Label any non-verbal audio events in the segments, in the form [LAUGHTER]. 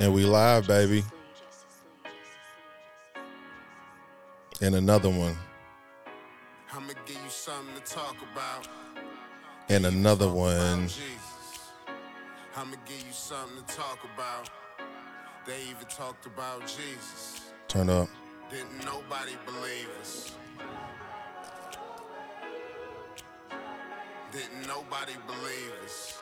And we live, baby. And another one. I'ma give you something to talk about. And another one. I'ma give you something to talk about. They even talked about Jesus. Turn up. Didn't nobody believe us. Didn't nobody believe us.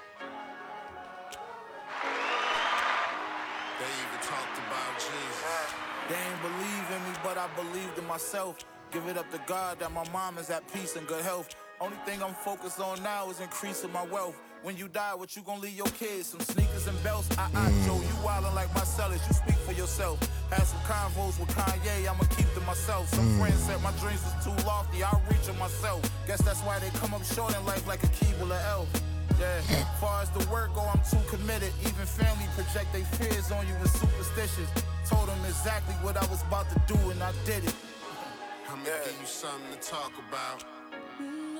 They even talked about Jesus. They ain't believe in me, but I believed in myself. Give it up to God that my mom is at peace and good health. Only thing I'm focused on now is increasing my wealth. When you die, what you gonna leave your kids? Some sneakers and belts? I, I, Joe, you wildin' like my sellers. You speak for yourself. Had some convos with Kanye, I'ma keep to myself. Some mm. friends said my dreams was too lofty, I'll reach them myself. Guess that's why they come up short in life like a Keebler elf. Yeah, far as the work go, I'm too committed. Even family project their fears on you with superstitious. Told them exactly what I was about to do and I did it. I'ma give you something to talk about.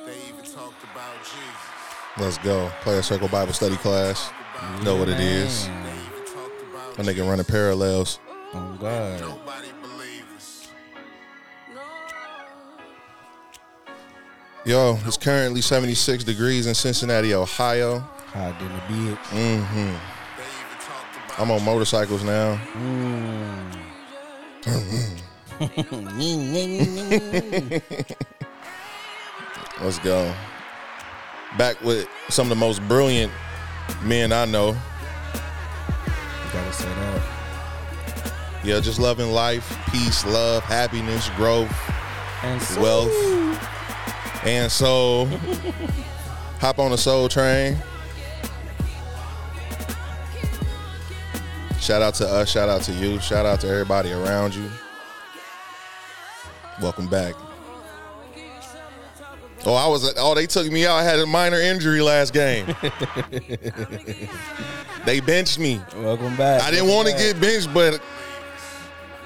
They even talked about Jesus. Let's go. Player Circle Bible Study class. You know what it is. They even talked about nigga running parallels. Oh God. Yo, it's currently 76 degrees in Cincinnati, Ohio. Hot in the bed. Mm-hmm. They even talked about I'm on motorcycles now. [LAUGHS] Let's go. Back with some of the most brilliant men I know. You gotta say that. Yeah, just loving life, peace, love, happiness, growth, And so, wealth, and so Hop on the soul train. Shout out to us, shout out to you, shout out to everybody around you. Welcome back. Oh, I was oh, they took me out. I had a minor injury last game. [LAUGHS] they benched me. welcome back. I didn't want to get benched, but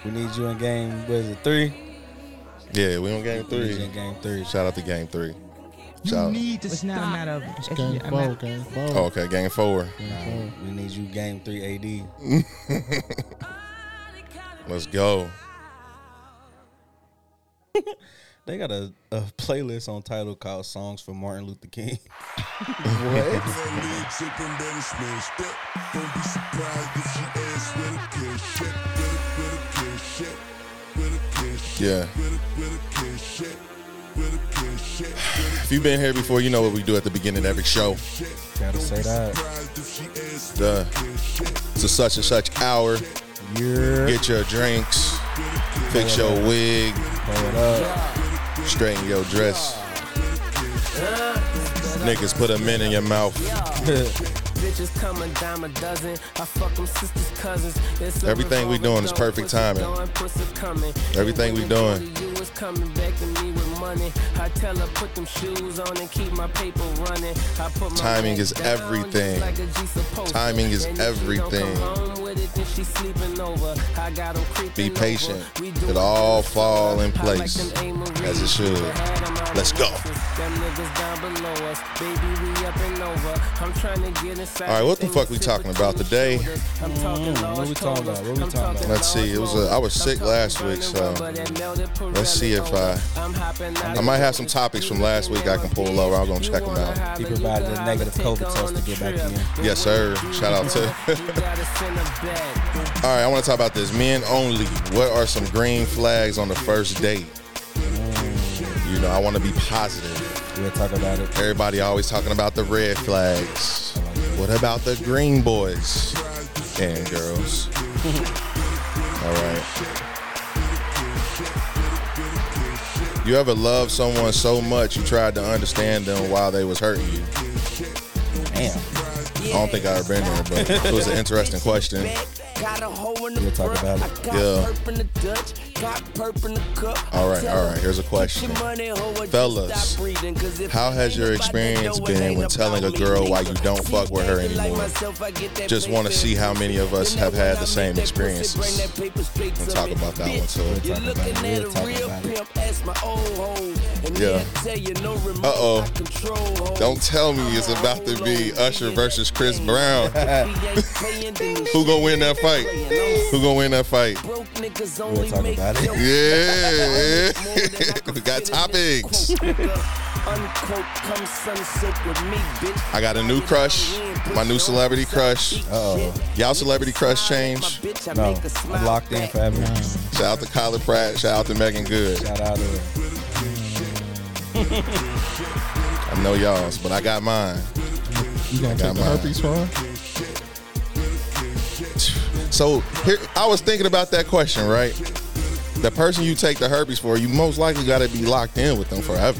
We need you in game. What is it? Three. Yeah, we on game We need three. in game three. Shout out to game three. Shout out. It's not a matter of it's Game a four, matter- game four. Oh, okay, game four. Nah, we need you game three. AD. [LAUGHS] Let's go. [LAUGHS] They got a, a playlist on title called "Songs for Martin Luther King." what? [LAUGHS] Yeah. If you've been here before, you know what we do at the beginning of every show. Gotta say that. The it's a such and such hour. Yeah. Get your drinks, fix your wig, Pull it up. straighten your dress. Niggas put a mint in your mouth. Bitches come a dime a dozen. I fuck them sisters, cousins. Everything we doing is perfect timing. going, pussy coming. Everything we doing. They go to You is coming back to me with money. I tell her put them shoes on and keep my paper running. I put my Timing is everything. like a G supposed to. Timing is everything. She sleeping over. I got 'em creeping Be patient. over. It'll all fall in I like place them A. Maries. as it should. I had 'em out Let's go. Texas. Them niggas down below us. Baby, we up and over. I'm trying to get inside. All right, what the fuck to we talking about today? I'm talking Mm, what we talking about? What we talking about? Let's see, it was a- I was sick last week, so let's see if I- I might have some topics from last week I can pull over. I'm gonna check them out. He provided a negative COVID test to get back in. Yes, sir. Shout out to. All right, I want to talk about this. Men only. What are some green flags on the first date? You know, I want to be positive. We'll talk about it. Everybody always talking about the red flags. What about the green boys and girls? [LAUGHS] All right. You ever love someone so much you tried to understand them while they was hurting you? Damn. I don't think I ever been there, but it was an interesting question. [LAUGHS] Got a hole in the We'll talk front. about it. I got Yeah. perp in the Dutch, got perp in the cup. All right, all right. Here's a question. money, hoe, Fellas, stop breathing, 'cause if How has your experience been when telling a girl why you don't fuck with her anymore? myself, I get that Just wanna see how many of us have had the same make that pussy, bring experiences. that We'll talk about that one Bitch, too. You're talk about looking it. at We'll a real about it. pimp, ask my old hoe. Yeah. Uh-oh. Don't tell me it's about to be Usher versus Chris Brown. [LAUGHS] Who gonna win that fight? Who gonna win that fight? We'll We'll talk about it. Yeah. [LAUGHS] we got topics. I got a new crush. My new celebrity crush. Uh-oh. Y'all celebrity crush change. No, I'm locked in forever. Shout out to Kyla Pratt. Shout out to Meagan Good. Shout out to her. I know y'all's, but I got mine. You gonna got take the mine. herpes for her? So here, I was thinking about that question, right? The person you take the herpes for, you most likely got to be locked in with them forever.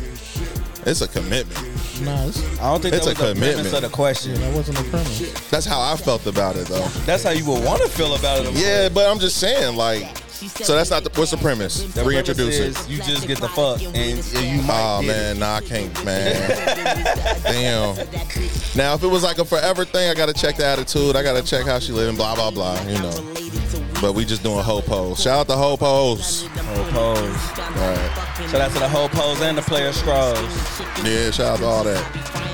It's a commitment. Nah, it's, I don't think It's that a was the premise commitment. of the question. that wasn't a premise. That's how I felt about it, though. That's how you would want to feel about it. of Yeah, but I'm just saying, like, so that's not the what's the premise? The Reintroduce premise it. You just get the fuck, and you might Oh get it. man, nah, I can't, man. [LAUGHS] Damn. Now, if it was like a forever thing, I gotta check the attitude. I gotta check how she living. Blah blah blah. You know. But we just doing whole pose. Shout out to whole pose. Whole pose. All right. Shout out to the whole pose and the player straws. Yeah, shout out to all that.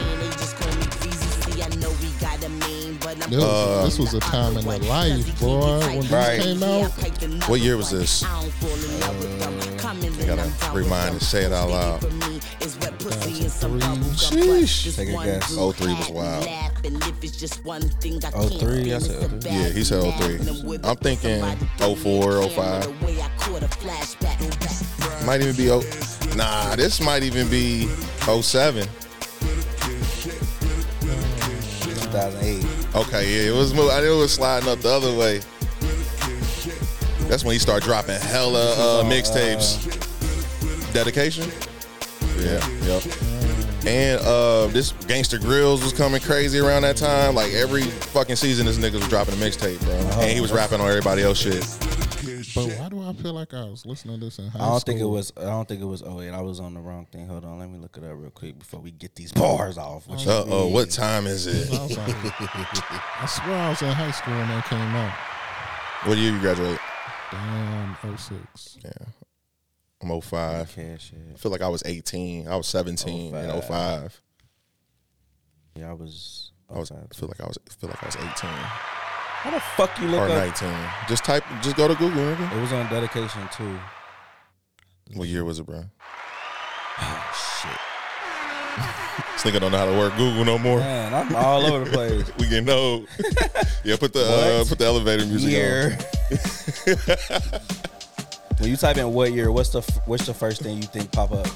This was, Uh, this was a time in the life, boy. When these Right. came out, What year was this? I gotta remind and say it out loud. Sheesh. Take a guess. 03 was wild. Oh three, I said oh three. Yeah, he said 03. I'm thinking 04, 05. Might even be oh. Nah, this might even be 07. 2008. Okay, yeah, it was. I knew it was sliding up the other way. That's when he started dropping hella uh, mixtapes. Dedication. Yeah. Yep. And uh, this Gangsta Grillz was coming crazy around that time. Like every fucking season, this nigga was dropping a mixtape, bro. And he was rapping on everybody else shit. But why do I feel like I was listening to this in high I don't school? think it was. I don't think it was 08. I was on the wrong thing. Hold on, let me look it up real quick before we get these bars off. What Uh oh, what time is it? I, was like, I swear I was in high school when that came out. What year you graduate? Damn, 06. Yeah. I'm 05. Okay, shit. I feel like I was 18. I was 17 in 05. 05. Yeah, I was. I was. I feel like I was. I feel like I was 18 How the fuck you look or up? 19. Just type. Just go to Google. Nigga. It was on dedication too. What year was it, bro? Oh shit. [LAUGHS] This nigga don't know how to work Google no more. Man, I'm all over the place. [LAUGHS] We getting old. [LAUGHS] yeah, put the uh, put the elevator music on. year. when you type in what year, what's the what's the first thing you think pop up?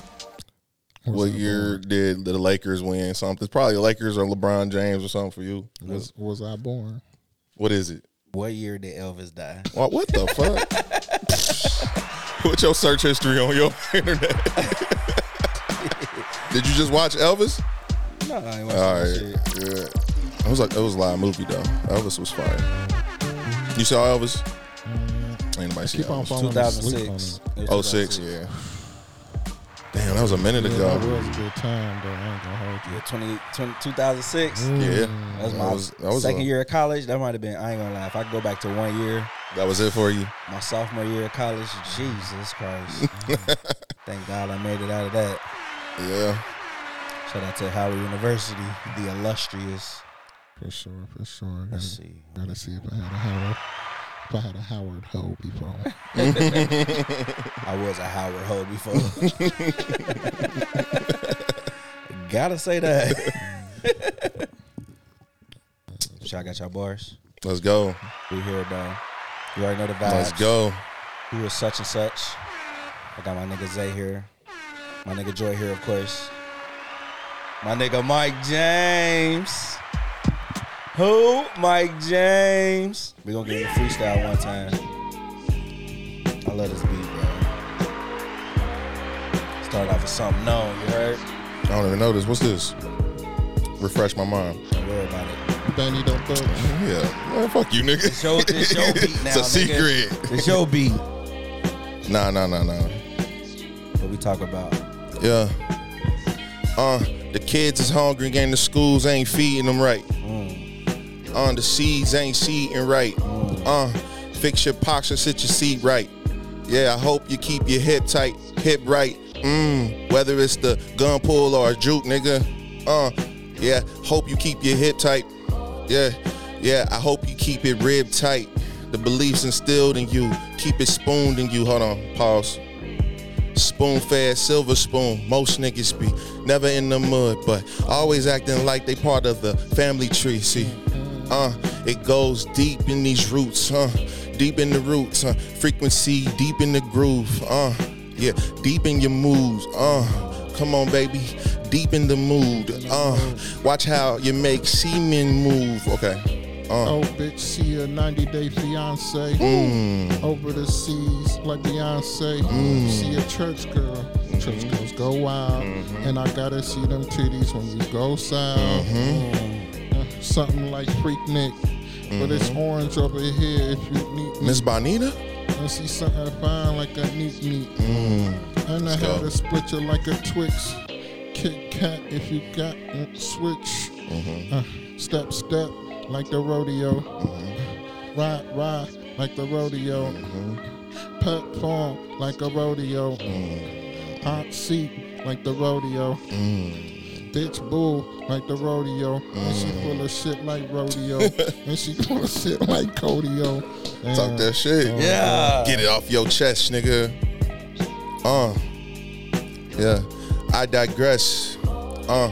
on. What year did the Lakers win something? It's probably Lakers or LeBron James or something for you. Was, was I born? What is it? What year did Elvis die? What, what the fuck? [LAUGHS] Put your search history on your [LAUGHS] internet. did you just watch Elvis? No, I ain't watching All right. shit. Yeah. It was like it was a live movie though. Elvis was fire. You saw Elvis? Mm. Ain't nobody see Keep on Elvis. falling asleep on 2006. it. It Oh was six, 2006. yeah. Damn, that was a minute Yeah, that was a good time, though. I ain't gonna hold you. Yeah, 20, 20 2006. Mm. Yeah, That was that my was that was second a- year of college. That might have been. I ain't gonna lie. If I could go back to one year, That was it for you. my sophomore year of college, Jesus Christ! [LAUGHS] Thank God I made it out of that. Yeah. Shout out to Howard University, the illustrious. For sure, for sure. Gotta, Let's see. gotta see if I had a Howard. If I had a Howard hoe before. [LAUGHS] I was a Howard hoe before. [LAUGHS] Gotta say that. [LAUGHS] Y'all got y'all bars. Let's go. We here, bro. You already know the vibes. Let's go. Who is such and such? I got my nigga Zay here. My nigga Joy here, of course. My nigga Mike James. Who? Mike James. We gonna get in the freestyle one time. I love this beat, bro. Start off with something known, you heard? I don't even know this. What's this? Refresh my mind. Don't worry about it. Benny don't thug. Yeah. Man, fuck you, nigga. It's your, it's your beat [LAUGHS] now. it's a nigga. secret. It's your beat. Nah, nah, nah, nah. What we talk about? Yeah. Uh, the kids is hungry, getting the schools ain't feeding them right. Uh, the seeds ain't seeding right. Uh, fix your posture, sit your seat right. Yeah, I hope you keep your hip tight, hip right. Mm, whether it's the gun pull or a juke, nigga. Uh, yeah. Hope you keep your hip tight. Yeah, yeah. I hope you keep it rib tight. The beliefs instilled in you, keep it spooned in you. Hold on, pause. Spoon fed, silver spoon. Most niggas be never in the mud, but always acting like they part of the family tree. See, uh, it goes deep in these roots, huh? Deep in the roots, huh? Frequency deep in the groove, uh, yeah, deep in your moves, uh. Come on, baby, deep in the mood, uh. Watch how you make semen move, okay. Uh, Oh, bitch, see a 90 day fiance mm, over the seas like Beyonce. See a church girl. Church girls go wild. And I gotta see them titties when you go south. Uh, something like Freak Nick. But it's orange over here if you need. Miss Bonita? I see something fine like a neat meat, Mm, And I go. a split you like a Twix. Kit Kat if you got mm, switch. Mm-hmm. Uh, step step like the rodeo. Mm-hmm. Ride ride like the rodeo. Pet form like a rodeo. Mm-hmm. Hot seat like the rodeo. Bitch bull like the rodeo. And she Mm. full of shit like rodeo. and she full of shit like Codio. Talk that shit. Yeah. Get it off your chest, nigga. Uh. Yeah. I digress. Uh.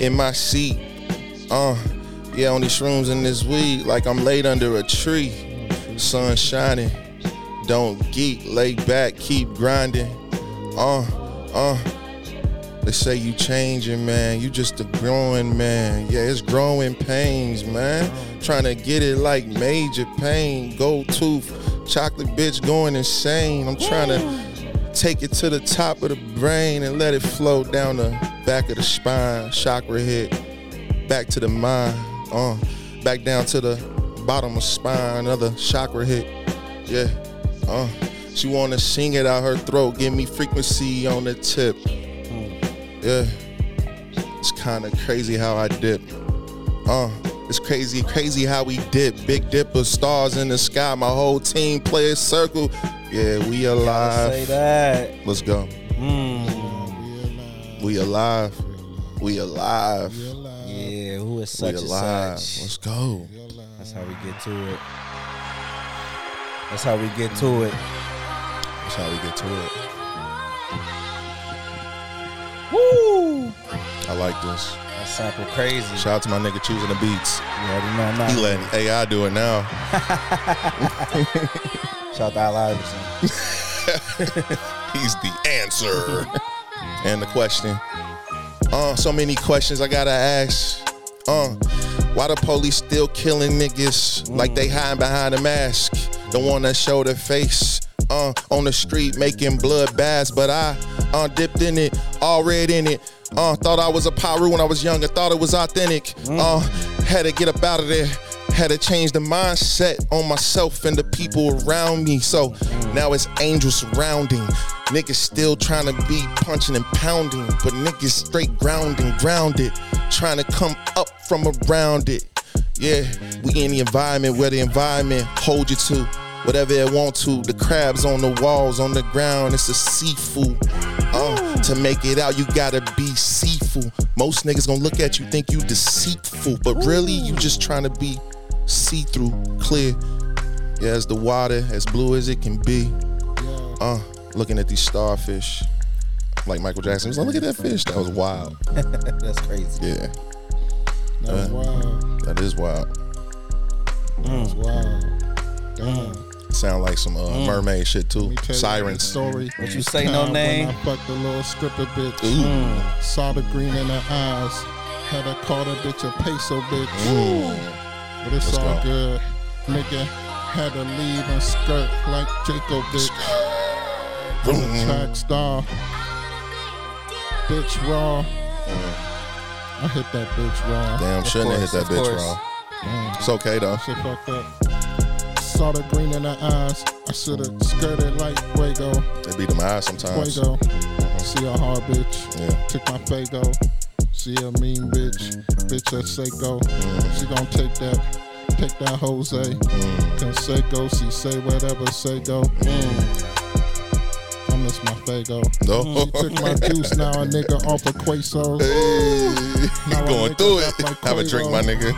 In my seat. Uh. Yeah, on these shrooms and this weed, like I'm laid under a tree. Sun shining. Don't geek, lay back, keep grinding. Uh. Uh. They say you changing, man. You just a growing man. Yeah, it's growing pains, man. Trying to get it like major pain. Gold tooth, chocolate bitch going insane. I'm trying to take it to the top of the brain and let it flow down the back of the spine. Chakra hit, back to the mind. Uh, back down to the bottom of spine. Another chakra hit. Yeah. Uh, she wanna sing it out her throat. Give me frequency on the tip. Yeah. It's kind of crazy how I dip. Uh, it's crazy, crazy how we dip. Big dipper, stars in the sky. My whole team play a circle. Yeah, we Say alive. that. Let's go. Mm. We alive. We alive. Yeah, who is We such and alive. such? Let's go. That's how we get to it. That's how we get to it. That's how we get to it. Like this. That sample crazy. Shout out to my nigga choosing the beats. You already know I'm not. He letting AI do it now. [LAUGHS] Shout out to Al Iverson. [LAUGHS] He's the answer. and the question. Uh, so many questions I gotta ask. Uh, why the police still killing niggas like they hiding behind a mask? Don't wanna show their face. Uh, on the street making blood baths, but I uh, dipped in it, all red in it. Uh, thought I was a pyro when I was young. I thought it was authentic. Uh, had to get up out of there. Had to change the mindset on myself and the people around me. So now it's angels surrounding. Niggas still trying to be punching and pounding, but niggas straight grounding, grounded, trying to come up from around it. Yeah, we in the environment where the environment hold you to whatever it want to. The crabs on the walls, on the ground, it's a seafood. Uh, to make it out, you gotta be seafood. Most niggas gonna look at you, think you deceitful, but really you just trying to be see-through, clear. Yeah, as the water, as blue as it can be. Uh, looking at these starfish. Like Michael Jackson was like, look at that fish. That was wild. [LAUGHS] That's crazy. Yeah, That was wild. that is wild. That was wild. Damn. Sound like some uh, mm. mermaid shit too. Let me tell you story. What you say, no name? When I fucked a little stripper bitch. Ooh. Saw the green in her eyes. Had to call the bitch a peso bitch. But it's Let's all go. good. Nigga had to leave and skirt like Jacob bitch. I'm a track star. Bitch raw. Mm. I hit that bitch raw. Damn, shouldn't have hit that bitch course. raw. Damn. It's okay though. Shit fucked up. Saw the green in her eyes. I should've skirted like Fuego. They beat them eyes sometimes. Fuego. Mm-hmm. See a hard bitch. Yeah. Took my Fago. See a mean bitch. Bitch at Seiko. Mm. She gon' take that. Take that Jose. Mm. Conseco. She say whatever Seiko. I'm the That's my fago. No. You took my juice, now a nigga off of Quesos. Hey, Now going through it. like Have a drink, my nigga.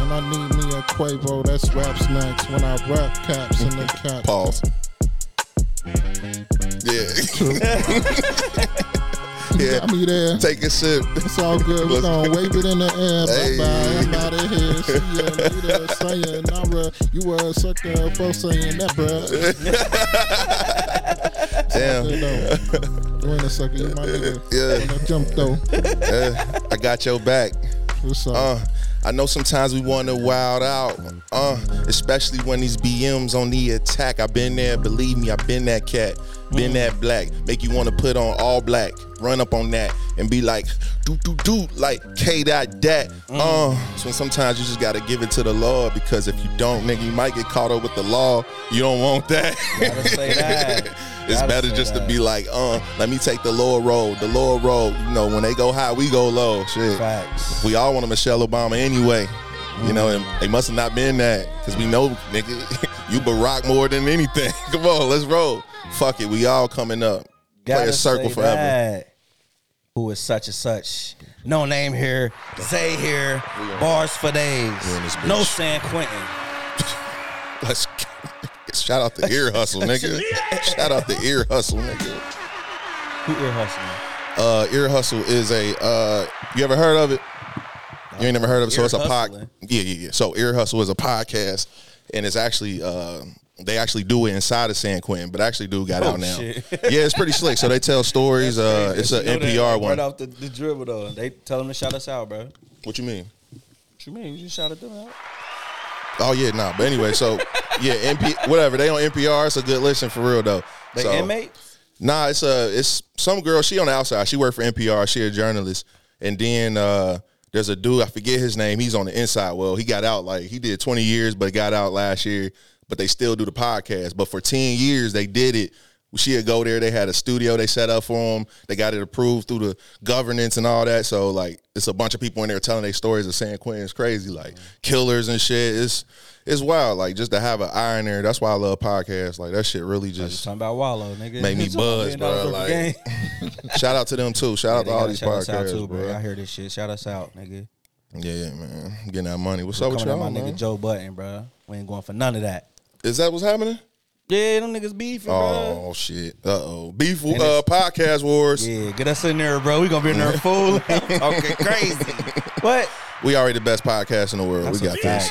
And I need Quavo. That's rap snacks when I rap caps in the cap. Pause. Yeah. [LAUGHS] yeah. Got me there. Take a sip. It's all good. We're gonna wave it in the air. Hey. Bye bye. I'm out of here. See ya later. Sayonara. You were a sucker for saying that, bruh. [LAUGHS] Damn. You you ain't a sucker. You my nigga. Yeah. Jump though. Uh, I got your back. What's up? Uh, I know sometimes we want to wild out, uh, especially when these BMs on the attack. I've been there, believe me, I've been that cat, been that black. Make you want to put on all black, run up on that, and be like, do do do, like K dot dat. Uh, so sometimes you just gotta give it to the Lord because if you don't, nigga, you might get caught up with the law. You don't want that. Gotta say that. [LAUGHS] It's better say just to be like, uh, let me take the lower road, the lower road. You know, when they go high, we go low. Shit. Facts. We all want a Michelle Obama anyway. You know, and they must have not been that. Cause we know, nigga, [LAUGHS] you Barack more than anything. [LAUGHS] Come on, let's roll. Fuck it. We all coming up. Play Gotta a circle say forever. that. Who is such and such? No name here. Zay here. Bars for days. We in this bitch. No San Quentin. [LAUGHS] Let's shout out the ear hustle, nigga. Shout out the ear hustle, nigga. Who ear hustling? Uh, ear hustle is a uh, you ever heard of it? You ain't never heard of it, so Ear it's a pod. Yeah, yeah, yeah. So ear hustle is a podcast, and it's actually uh, they actually do it inside of San Quentin, but actually do got Oh, out now. shit. yeah, it's pretty slick. So they tell stories. Uh, it's an that NPR one. Right off the, the dribble though. They tell them to shout us out, bro. What you mean? What you mean? You just shouted them out. Oh yeah, nah. But anyway, so yeah, NP whatever they on NPR. It's a good listen for real though. They so, inmates? Nah, it's a it's some girl. She on the outside. She worked for NPR. She a journalist. And then uh, there's a dude. I forget his name. He's on the inside. Well, he got out like he did 20 years, but got out last year. But they still do the podcast. But for 10 years they did it. She'd go there. They had a studio they set up for them. They got it approved through the governance and all that. So like, it's a bunch of people in there telling their stories of San Quentin. It's crazy, like killers and shit. It's it's wild. Like just to have an eye in there. That's why I love podcasts. Like that shit really Just just talking about Wallo, nigga. Make me [LAUGHS] buzz, bro, like- [LAUGHS] [LAUGHS] Shout out to them too. Shout out to all these shout out podcasts, too, bro. I hear this shit. Shout us out, nigga. Yeah, yeah, man. Getting that money. What's up with y'all, my man? nigga Joe Budden, bro. We ain't going for none of that. Is that what's happening? Yeah, them niggas beefing, bro. Oh shit. Uh oh. Beef uh podcast wars. Yeah, get us in there, bro. We gonna be in there full [LAUGHS] talking crazy. What? We already the best podcast in the world. That's we got this.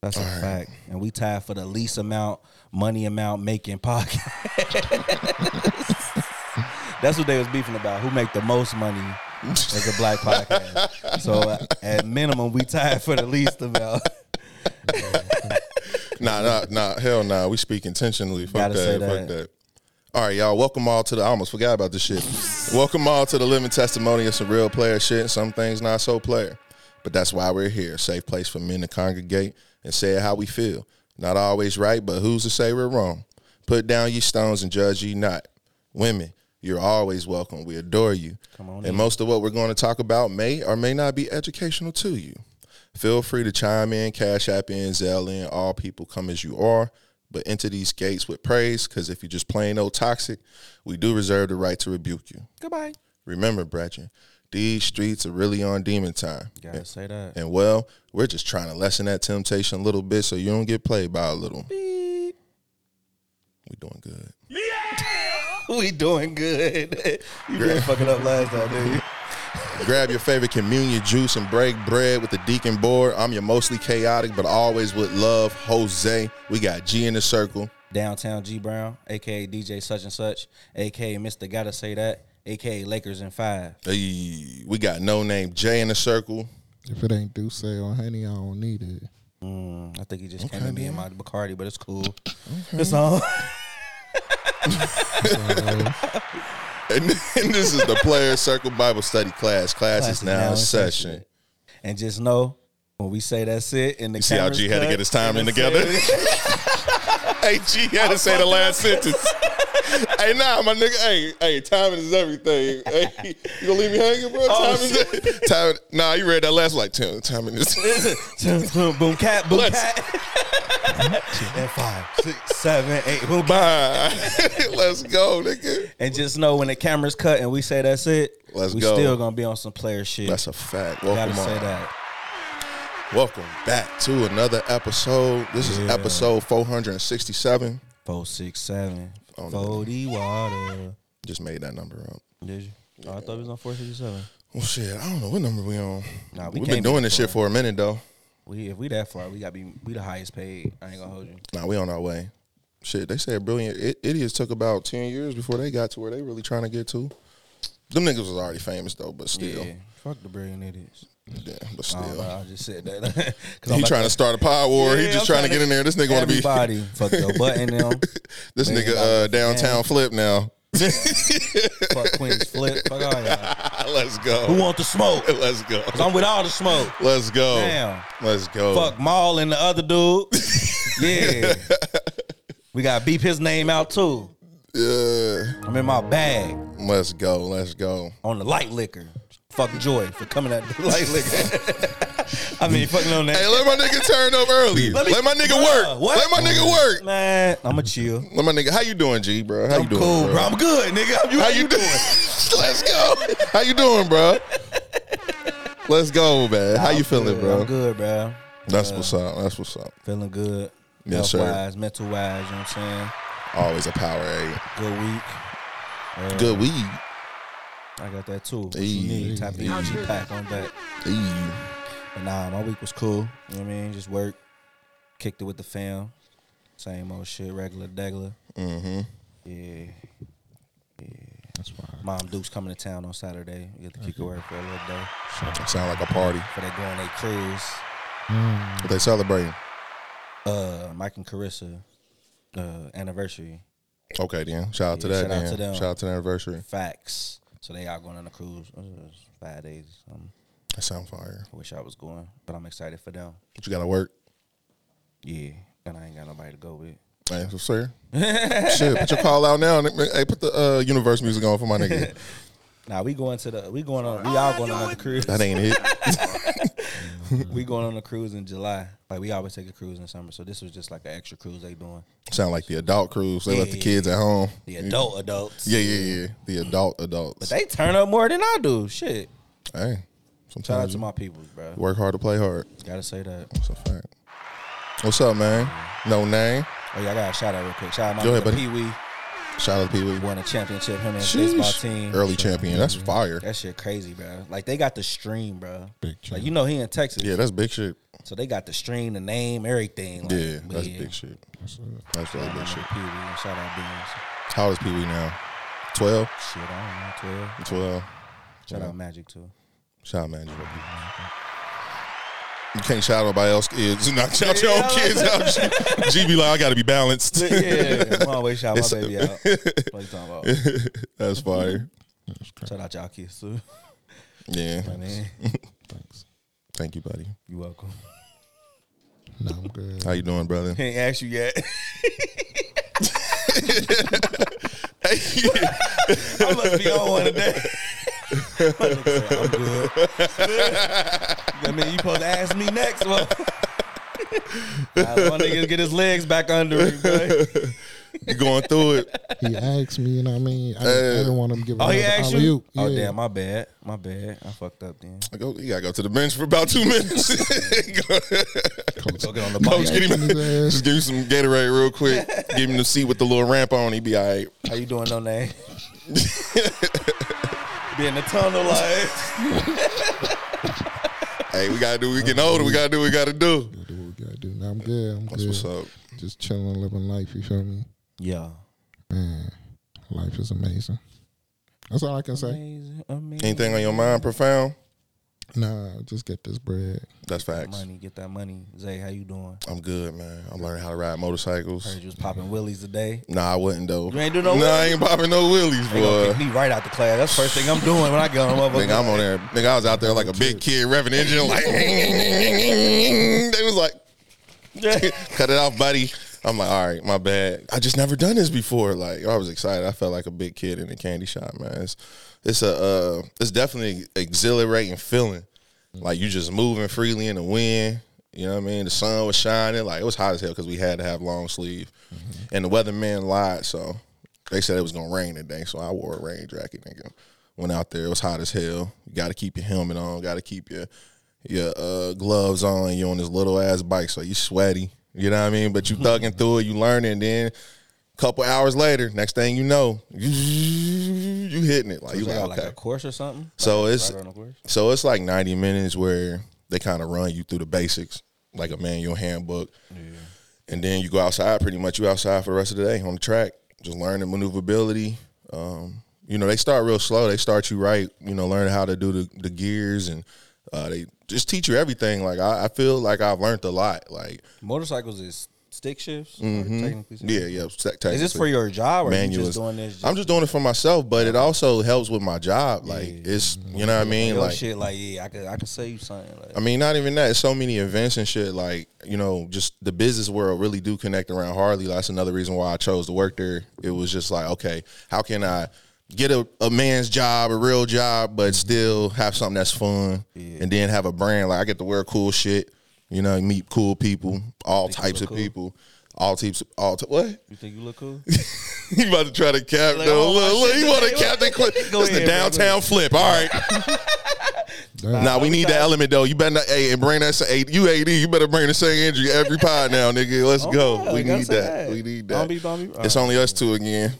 That's a fact. And we tied for the least amount money amount making podcast. [LAUGHS] That's what they was beefing about. Who make the most money as a black podcast? So uh, at minimum, we tied for the least amount. [LAUGHS] Nah, nah, nah. Hell nah. We speak intentionally. Fuck Gotta that. say Fuck that. that. All right, y'all. Welcome all to the. I almost forgot about this shit. welcome all to the living testimony of some real player shit. and Some things not so player, but that's why we're here. Safe place for men to congregate and say how we feel. Not always right, but who's to say we're wrong? Put down ye stones and judge ye not. Women, you're always welcome. We adore you. Come on And in. most of what we're going to talk about may or may not be educational to you. Feel free to chime in, cash app in, Zelle in. All people come as you are, but enter these gates with praise. Because if you're just plain old toxic, we do reserve the right to rebuke you. Goodbye. Remember, Bratchen, these streets are really on demon time. Gotta say that. And well, we're just trying to lessen that temptation a little bit so you don't get played by a little. We doing good. [LAUGHS] We doing good. [LAUGHS] you been fucking up last time, you? Grab your favorite communion juice and break bread with the deacon board. I'm your mostly chaotic, but always with love, Jose. We got G in the circle. Downtown G Brown, aka DJ such and such, aka Mr. Gotta Say That, aka Lakers in five. Hey, we got no name J in the circle. If it ain't do say or Honey, I don't need it. Mm, I think he just came at me in my Bacardi, but it's cool. It's all. [LAUGHS] [LAUGHS] And, and this is the Player Circle Bible Study class. Class, is now in session. And just know when we say that's it, and the You see how G had to get his timing together? [LAUGHS] hey, G had to say the last sentence. [LAUGHS] hey, nah, my nigga. Hey, hey, timing is everything. Hey, you gonna leave me hanging, bro? Oh, timing, is. Nah, you read that last like ten. timing is. [LAUGHS] boom, boom, cat, boom, Let's, cat. and [LAUGHS] five, six, seven, eight, boom, bye. Let's go, nigga. And just know when the camera's cut and we say that's it. Let's we go. still gonna be on some player shit. That's a fact. Welcome Gotta on. say that. Welcome back to another episode. This yeah. is episode 467. 467 don't know. Forty water. Just made that number up. Did you? Oh, I thought it was on four sixty seven. Well, shit, I don't know what number we on. Nah, we have been doing this shit for a minute though. We if we that far, we gotta be we the highest paid. I ain't gonna hold you. Nah, we on our way. Shit, they said brilliant idiots took about ten years before they got to where they really trying to get to. Them niggas was already famous though, but still, Yeah, fuck the brilliant idiots yeah, but still, know, I just said that. [LAUGHS] Cause he trying to start a power war. he just I'm trying to get in there. This nigga want to be everybody. Fuck your [LAUGHS] button them. this Man, nigga uh, downtown man. flip now. [LAUGHS] Fuck Queenzflip. Fuck all y'all. Let's go. Who want the smoke? Let's go. Cause I'm with all the smoke. Let's go. Damn. Let's go. Fuck Mal and the other dude. yeah. We gotta beep his name out too. Yeah. I'm in my bag Let's go. Let's go. on the light liquor. Fuck Joy for coming at the [LAUGHS] light liquor. [LAUGHS] I mean, fucking on that. Hey, let my nigga turn up early. Let, me- my nigga Bruh, work. what? Let my nigga work. Man, I'ma chill. Let my nigga. How you doing, G, bro? How you I'm doing, cool, bro? bro. I'm good, nigga. How you, How you doing? [LAUGHS] Let's go. How you doing, bro? Let's go, man. How you I'm feeling, good. bro? I'm good, bro. That's what's up. That's what's up. Feeling good. Yes, sir. wise, mental wise, you know what I'm saying? Always a power aid. Good week. Uh, Good weed. I got that too. What Hey. you need? Tap the energy pack on that. Eee. But nah, my week was cool. You know what I mean? Just work. Kicked it with the fam. Same old shit, regular degler. Mm-hmm. Yeah. Yeah. That's fine. Mom Duke's coming to town on Saturday. We get to kick it work for a little day. Sound like a party. For they go on their cruise. Mm. What they celebrating? Uh Mike and Carissa uh anniversary. Okay, then. Shout out to that, shout out to them. Shout out to the anniversary. Facts. So they all going on a cruise. Uh, Five days. Um, That sound fire. I wish I was going, but I'm excited for them. But you got to work. Yeah, and I ain't got nobody to go with. Hey, so sir. [LAUGHS] Shit, put your call out now. Hey, put the uh, universe music on for my nigga. [LAUGHS] Nah, we going to the we going on we all going on another cruise. That ain't it. [LAUGHS] [LAUGHS] we going on a cruise in July. Like we always take a cruise in summer, so this was just like an extra cruise they doing. Sound like the adult cruise. They left the Yeah. kids at home. The adult adults. Yeah, yeah, yeah. The adult adults. But they turn up more than I do. Shit. hey, Shout out sometimes to my people, bro. work hard to play hard. Gotta say that. That's a fact. What's up, man? No name. Oh yeah, I got a shout out real quick. Shout out to my Go ahead. Pee Wee. Shout out to people. Won a championship. Him and his baseball team. Early champion. That's mm-hmm. fire. That shit crazy, bro. Like they got the stream, bro. Big Like you know he in Texas. Yeah, that's big shit. So they got the stream, the name, everything. Like, Yeah, that's yeah. big shit. That's. That's really big shit. Pee Wee. Shout out Beans. How old is Pee Wee now? 12? Shit, I don't know. 12. 12. Shout Yeah. out Magic too. Shout out, man. You can't shout out nobody else kids. [LAUGHS] Not shout your own kids out. G be like, I gotta be balanced. yeah, I'm always shout my baby out. What you talking about? [LAUGHS] That's fire. Shout out y'all kids too. Yeah. My man, Thanks. Thank you, buddy. You're welcome. No, I'm good. How you doing, brother? He ain't asked you yet. [LAUGHS] I must be on one today. My nigga said, I'm good. [LAUGHS] I mean, you supposed to ask me next. Well, Nah, my nigga get his legs back under him, bro. You going through it? He asked me, you know what I mean? I, didn't- I didn't want him to give Oh, he another asked you? alley-oop. Oh, Yeah. damn, my bad. My bad. I fucked up then. I go, you gotta go to the bench for about two minutes. [LAUGHS] Coach, Go get on the Coach, bike. get him, His ass. just give him some Gatorade real quick. Give him the seat with the little ramp on. He be all right. How you doing, no name? [LAUGHS] Be in the tunnel like. [LAUGHS] Hey, we gotta do. We getting older. We gotta do. what We gotta do. Gotta do what we gotta do. Now I'm good. I'm That's good. what's up. Just chilling, living life. You feel me? Yeah. Man, life is amazing. That's all I can say. Amazing, amazing. Anything on your mind profound? Nah, just get this bread. That's facts. Money, get that money. Zay, how you doing? I'm good, man. I'm learning how to ride motorcycles. Heard you was popping willies today. Nah, I wouldn't though. You ain't do no Nah, I ain't popping no wheelies, They gonna boy. kick me right out the class. That's the first thing I'm doing when I get on the. Nigga, I'm on there. Nigga, I was out there like a big kid revving engine, like [LAUGHS] they was like, [LAUGHS] cut it off, buddy. I'm like, all right, my bad. I just never done this before. Like, I was excited. I felt like a big kid in a candy shop, man. It's it's a uh, it's definitely exhilarating feeling. Like you just moving freely in the wind. You know what I mean? The sun was shining. Like it was hot as hell because we had to have long sleeve, and the weatherman lied. So they said it was gonna rain today. So I wore a rain jacket. Nigga went out there. It was hot as hell. You got to keep your helmet on. Got to keep your your uh, gloves on. You on this little ass bike, so you sweaty. You know what I mean? But you thugging through it. You learn, learning. Then a couple hours later, next thing you know, you hitting it. Like you You like got like a course or something? So Like, it's right on the course? so it's like ninety minutes where they kind of run you through the basics, like a manual handbook, and then you go outside. Pretty much, you outside for the rest of the day on the track, just learning maneuverability. Um, you know, they start real slow. They start you right. You know, learning how to do the, the gears and uh, they just teach you everything. Like I, I feel like I've learned a lot. Like Motorcycles is stick shifts? Mm-hmm. yeah, yeah. te- Is this for your job or are you just doing this? Just I'm just doing it for myself, but it also helps with my job. Like it's you know what I mean. Like shit like, yeah, I could I could say you something. Like, I mean, not even that. It's so many events and shit. Like, you know, just the business world really do connect around Harley. That's another reason why I chose to work there. It was just like, okay, how can I get a, a man's job, a real job, but mm-hmm. still have something that's fun and then have a brand? Like, I get to wear cool shit, you know, meet cool people, all Think types of cool? people. All types, all t- what? you think you look cool? [LAUGHS] You about to try to cap? Like, no, oh, look, look, you want to [LAUGHS] cap the clip? Go This the ahead, bro, downtown flip. All right. [LAUGHS] Damn. Nah, we need that element though. You better not, hey, and bring that. sa- Hey, you AD, you better bring the same energy every pod now, nigga. Let's Oh, go. yeah, we gotta need that. that. We need that. be- don't it's all only us two again.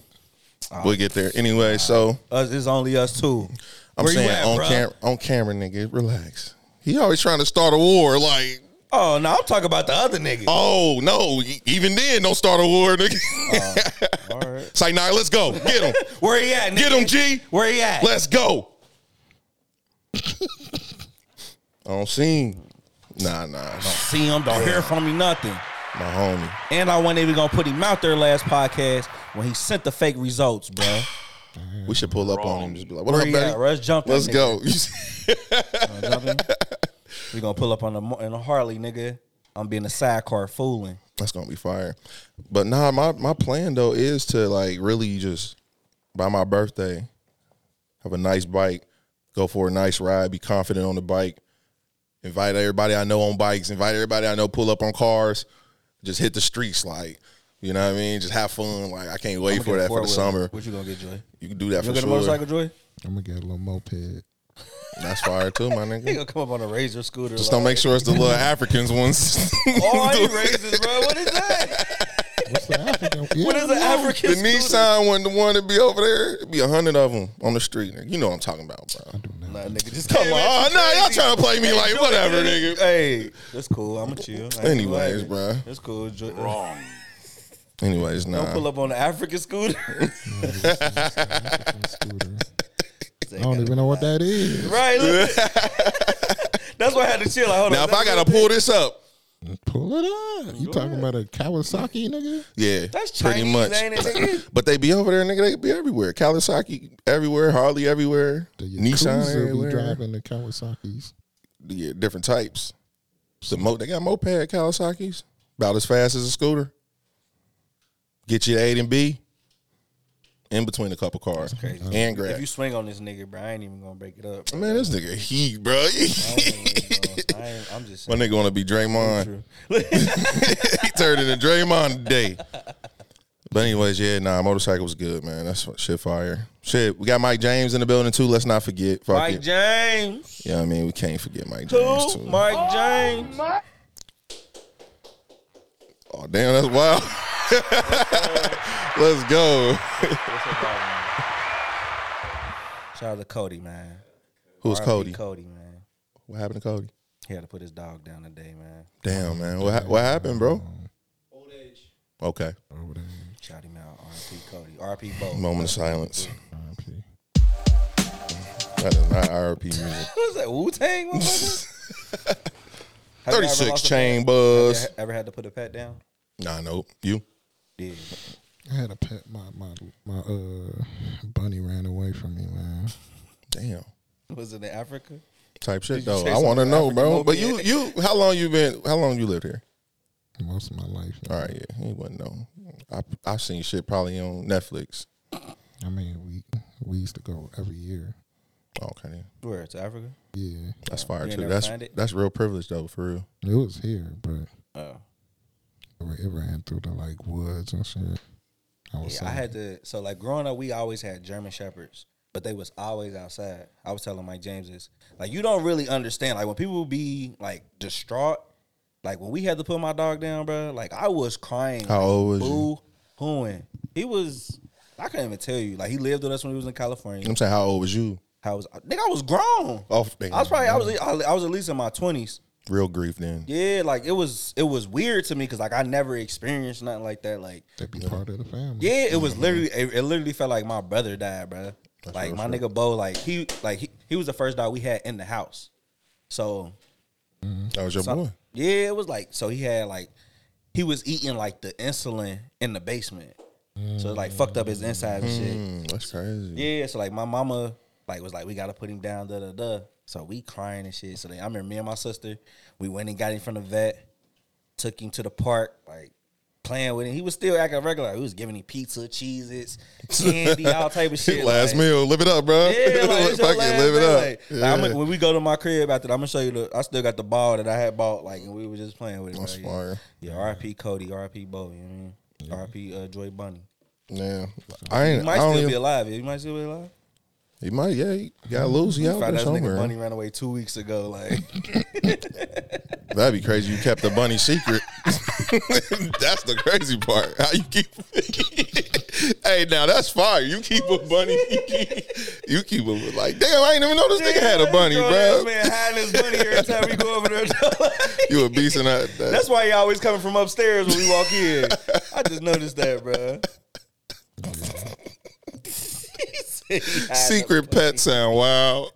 We'll oh, get there anyway. So Us, it's only us two. I'm Where saying at, on camera, on camera, nigga, relax. He always trying to start a war. Like, Oh no, I'm talking about the other nigga. oh no, even then, don't start a war, nigga. Oh, All right. it's [LAUGHS] like, nah, let's go. Get him. [LAUGHS] Where he at? Nigga? Get him, G. Where he at? Let's go. [LAUGHS] I don't see him. Nah, nah, See him. Don't hear from me. Nothing. My homie. And I wasn't even gonna put him out there last podcast when he sent the fake results, bro. We should pull up on him. Just be like, what Where up, he baby? at? Let's jump. Let's nigga. go. Wanna jump in? We gonna pull up on the in a Harley, nigga. I'm being a sidecar fooling. That's gonna be fire. But nah, my my plan though is to like really just by my birthday have a nice bike, go for a nice ride, be confident on the bike, invite everybody I know on bikes, invite everybody I know pull up on cars, just hit the streets like. You know what I mean? Just have fun. Like I can't wait for that for the summer. What you gonna get, Joy? You can do that You for gonna get a motorcycle, Joy? I'm gonna get a little moped. That's fire too, my [LAUGHS] He nigga. gonna come up on a razor scooter. Just don't make sure it's the little Africans ones. [LAUGHS] Oh, he [LAUGHS] razors, bro. What is that? What's the African? Yeah, What is an. African The scooter? Nissan one, the one that be over there, it'd be a hundred of them on the street. nigga. You know what I'm talking about, bro. I do not. Nah, nigga, just [LAUGHS] Come came on, oh, you nah, y'all trying to play me [LAUGHS] like whatever, nigga. Hey, that's cool. I'ma chill. I Anyways, gonna bro. That's cool. Joy. Uh, Wrong. Anyways, Don't pull up on the African scooter. [LAUGHS] African scooter. I don't even know what that is. right. That's why I had to chill. Like, hold Now, on. if I gotta pull this up, Pull it up. You talking about a Kawasaki, nigga? yeah, That's pretty Chinese, much. ain't it. [LAUGHS] But they be over there, nigga. They be everywhere. Kawasaki everywhere, Harley everywhere, The Nissan Yakuza be everywhere. driving the Kawasaki's. Yeah, different types. So mo- they got moped Kawasaki's about as fast as a scooter. Get you to A and B. In between a couple cars crazy. and grab. If you swing on this nigga, bro, I ain't even gonna break it up. bro. Man, this nigga heat, bro. I [LAUGHS] ain't even gonna- I ain't- I'm just My nigga want to be Draymond. [LAUGHS] he turned into Draymond today. [LAUGHS] But anyways, yeah, nah, motorcycle was good, man. That's what- shit fire. Shit, we got Mike James in the building too. Let's not forget. Fuck Mike it. James. Yeah, I mean, we can't forget Mike James Who? too. Mike James. Oh, damn, that's wild. [LAUGHS] Let's go. Shout out to Cody, man. Who's R.I.P. Cody? Cody, man. What happened to Cody? He had to put his dog down today, man. Damn, man. What, what happened, bro? Old age. Okay. Over there. Shout him out. R.P. Cody. R.P. Bo. Moment of silence. RIP. That is not RP music. [LAUGHS] What's that? Wu Tang? motherfucker? [LAUGHS] Have you ever 36 lost chain pet? buzz. Ever, ever had to put a pet down? Nah, nope. You? Yeah. I had a pet. My my my uh bunny ran away from me, man. Damn. Was it in Africa? Type shit though. I want to know, African bro. But you, you, how long you been? How long you lived here? most of my life. All right, yeah, he wouldn't know. I I've seen shit probably on Netflix. I mean, we we used to go every year. Okay. Where to Africa? Yeah, that's fire You too. That's that's real privilege though, for real. it was here, but Oh, it ran through the like woods and shit. I was yeah. I had to. So like growing up, we always had German shepherds, but they was always outside. I was telling Mike James this, like you don't really understand. Like when people be like distraught, like when we had to put my dog down, bro. Like I was crying. How like, old was you? hooing. He was. I can't even tell you. Like he lived with us when he was in California. I'm saying, how old was you? How was nigga? I was grown. Oh. I was probably I was I was at least in my twenties. Real grief then. Yeah, like it was it was weird to me because like I never experienced nothing like that. Like they be part of the family. yeah, it was literally it, it literally felt like my brother died, bro. like my shit. nigga Bo, like he like he, he was the first dog we had in the house. So That was your so- boy. yeah, it was like so he had like he was eating like the insulin in the basement. So it like fucked up his insides and shit. Mm, that's crazy. Yeah, so like my mama like was like, we gotta put him down, da da da. So we crying and shit. So then I remember me and my sister, we went and got him from the vet, took him to the park, like playing with him. He was still acting regular. He was giving him pizza, cheeses, candy, all type of [LAUGHS] shit. Last like, meal, live it up, bro. Yeah, [LAUGHS] like, it's your last live it up. like- like, Yeah. I'ma- when we go to my crib after that, I'm gonna show you the. I still got the ball that I had bought, like, and we were just playing with it. That's right? fire. Yeah, R.I.P. Cody, R.I.P. Bo. You know what I mean? R.I.P. Uh, Joy Bunny. Yeah, I ain't. He might I still even, be alive. He might still be alive. He might. Yeah, he got loose. He out Found there somewhere. Bunny ran away two weeks ago. Like, [LAUGHS] That'd be crazy. You kept the bunny secret. [LAUGHS] that's the crazy part. How you keep? [LAUGHS] hey, now that's fire. You keep a bunny. You keep, you keep a like. Damn, I ain't even know this nigga had a bunny, bro. Man, hiding his bunny every time we go over there. You a beast in that- That's why he always coming from upstairs when we walk in. I just noticed that, bro. [LAUGHS] secret pet sound wow.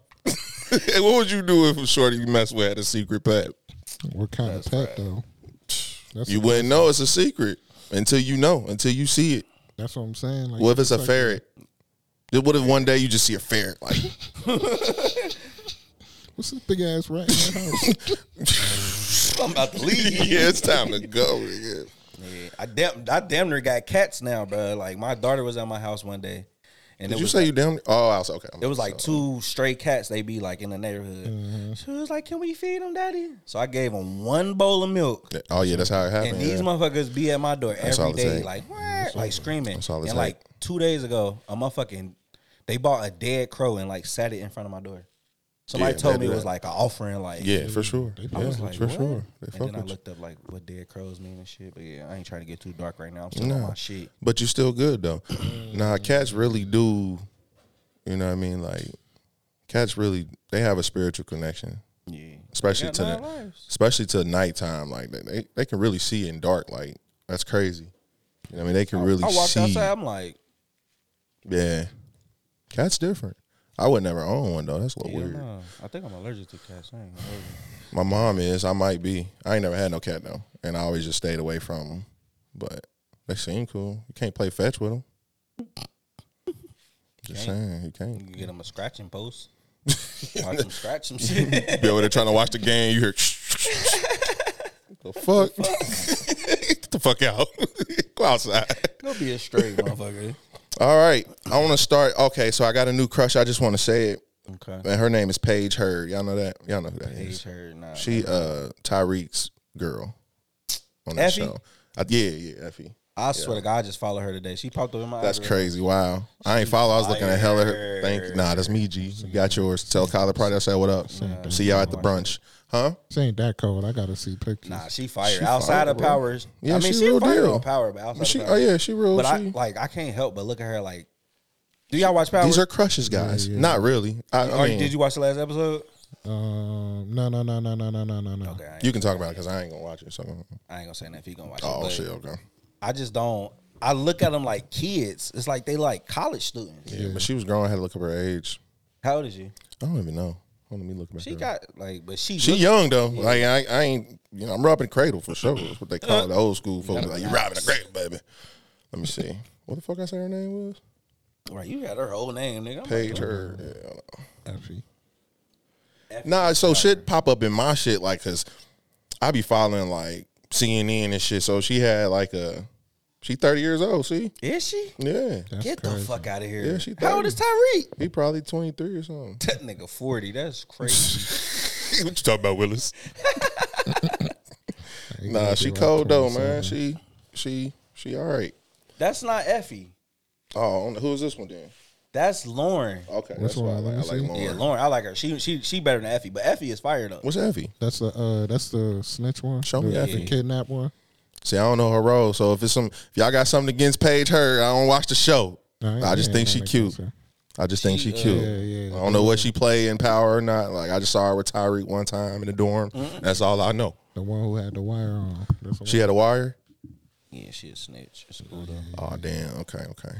Hey, [LAUGHS] what would you do if a shorty you mess with had a secret pet? What kind of pet though? That's You wouldn't know it's a secret until you know, until you see it. That's what I'm saying. Like, What if it's a like- ferret? Then What if one day you just see a ferret? Like, [LAUGHS] What's this big ass rat in the house? I'm about to leave. yeah, it's time to go. nigga. Yeah, I damn, I damn near got cats now, bro. Like my daughter was at my house one day, and Did you say like, you damn? Oh, I was okay. it was like So- two stray cats. They be like in the neighborhood. Mm-hmm. She was like, "Can we feed them, daddy?" So I gave them one bowl of milk. Oh yeah, that's how it happened. And these yeah. motherfuckers be at my door That's every day, like "What?" like screaming. That's all it and like two days ago, a motherfucking they bought a dead crow and like sat it in front of my door. Somebody Yeah, told me it was like an offering, like yeah, for sure. I Yeah, was like, for what? sure. They and then I looked up like what dead crows mean and shit. But yeah, I ain't trying to get too dark right now. I'm still on my shit. But you're still good though. [CLEARS THROAT] nah, cats really do. You know what I mean? Like cats really they have a spiritual connection, Yeah, especially to the, nine lives. especially to nighttime. Like they, they they can really see in dark. Like that's crazy. You know what I mean? They can really see. I walked see. outside. I'm like, Yeah, cats different. I would never own one though. That's a little yeah, weird. nah. I think I'm allergic to cats. I ain't gonna hold you. My mom is. I might be. I ain't never had no cat though, and I always just stayed away from them. But they seem cool. You can't play fetch with them. [LAUGHS] Just Can't. saying, you You can't. You can get them a scratching post. [LAUGHS] Watch them scratch some shit. Be over there trying to watch the game. You hear [LAUGHS] the fuck? Get the fuck out. Go outside. Go be a straight motherfucker. All right. I want to start. Okay, so I got a new crush. I just want to say it. Okay. And her name is Paige Hurd. Y'all know that? Y'all know who that is. Age her, nah. She uh Tariq's girl on that Effie? show. Yeah, yeah, Effie. I swear to God, I just followed her today. She popped up in my. That's algorithm. crazy. Wow. I ain't follow. I was looking at hella. Her. Thank you. Nah, that's me, G. You got yours. Tell Kyler Pride I said what up. See y'all at the brunch. Huh? This ain't that cold. I gotta see pictures. Nah, she fired. She outside fire, of bro. powers, Yeah, I mean, she she, real fired deal. on power, but outside She, of oh yeah, she real. But I like I can't help but look at her like. Do y'all watch Power? these are crushes, guys. Yeah, yeah. Not really. I, I Or mean, did you watch the last episode? Um, no, no, no, no, no, no, no, no, no. Okay, you can talk about it because I ain't gonna watch it. So, I ain't gonna say nothing if you gonna watch it. oh but shit, okay. I just don't. I look at them like kids. It's like they like college students. Yeah, but she was growing. I had to look up her age. How old is she? I don't even know. Hold on, let me look. Back She up. got like, but she She look- young though. Like I, I ain't. You know, I'm robbing cradle for sure. That's what they uh-huh. call it. The old school folks. Like you robbing a cradle, baby. Let me see. What the fuck I say her name was? Right, you got her whole name, nigga. I'm Paige her. Yeah, I don't know. Effie. Nah, so shit pop up in my shit like cause I be following like CNN and shit. So she had like a she 30 years old, see? Is she? Yeah. That's Get the crazy. fuck out of here. Yeah, she How old is Tariq? He probably 23 or something. That nigga 40. That's crazy. [LAUGHS] [LAUGHS] what you talking about, Willis? [LAUGHS] Nah, she be like cold though, man. She she she all right. That's not Effie. Oh, who's this one then? That's Lauren. Okay, Which that's why I like, I like. Lauren. Yeah, Lauren. I like her. She she she better than Effie, but Effie is fired though. What's Effie? That's the uh, that's the snitch one. Show me the, that. the kidnap one. See, I don't know her role, so if it's some, if y'all got something against Paige her, I don't watch the show. Nah, I just ain't think she cute. against her. I just think she She, uh, cute. Yeah, yeah. I don't know what she play in Power or not. Like I just saw her with Tariq one time in the dorm. That's all I know. The one who had the wire on. The She had a wire. Yeah, she a snitch. It's cool though. Oh damn. Okay, okay.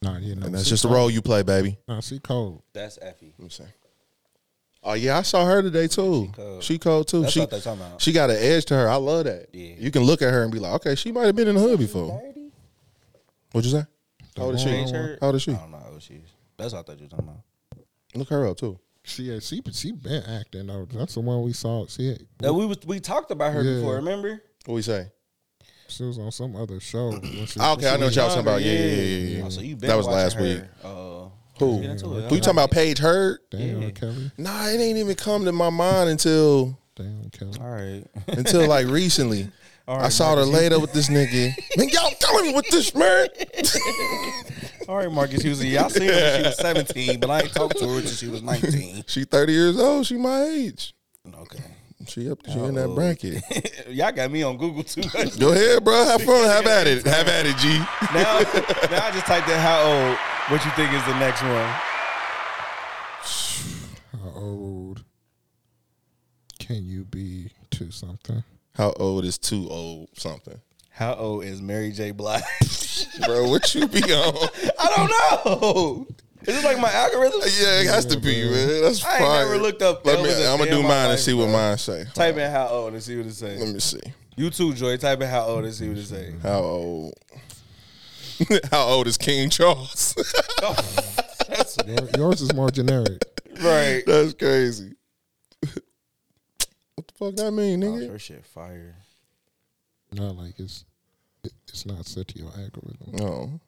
Nah, you know. And that's she just the role you play, baby. Nah, she cold. That's Effie. Let me see. Oh yeah, I saw her today too. She cold. cold, too. That's she what they talking about. she got an edge to her. I love that. Yeah. You can look at her and be like, okay, she might have been in the hood before. What'd you say? How old is she? Paige How old is she? I don't know how old she is. That's what I thought you were talking about. Look her up too. She had, she she been acting though. That's the one we saw. She had, Now, we was we talked about her Yeah. before. Remember? What we say? she was on some other show. when she- Ah, okay, I know what y'all talking about. Yeah, yeah, yeah, yeah. yeah. Oh, so you been that was watching last her. week. Uh, Who? let's get it. Who you talking about? Paige Hurd? Damn, Yeah. Kelly. Nah, it ain't even come to my mind until Damn, Kelly. All right. until like recently. [LAUGHS] All I right, saw her Marques, later with this nigga. Man, y'all telling me with this man? [LAUGHS] All right, Marques Houston. Y'all seen her when she was 17, but I ain't talked to her until she was 19. She 30 years old. She my age. Okay. She up. She oh. in that Oh. bracket. [LAUGHS] Y'all got me on Google too much. Go ahead, bro. Have fun. Have at it. Have at it, G. Now, now I just typed in how old. What you think is the next one? How old can you be to something? How old is too old? Something, How old is Mary J. Blige? [LAUGHS] bro. What you be on? I don't know. Is it like my algorithm? Yeah, it has to be, man. That's I ain't fire. never looked up Let me. Elvis a I'm gonna do in my mine and life, see what bro. mine say. Type in how old and see what it say. Let me see. You too, Joy. Type in how old and see what it say. How old? [LAUGHS] How old is King Charles? Your- [LAUGHS] Yours is more generic. Right. That's crazy. what the fuck that mean, nigga? her shit fire. Not like it's it, it's not set to your algorithm. No.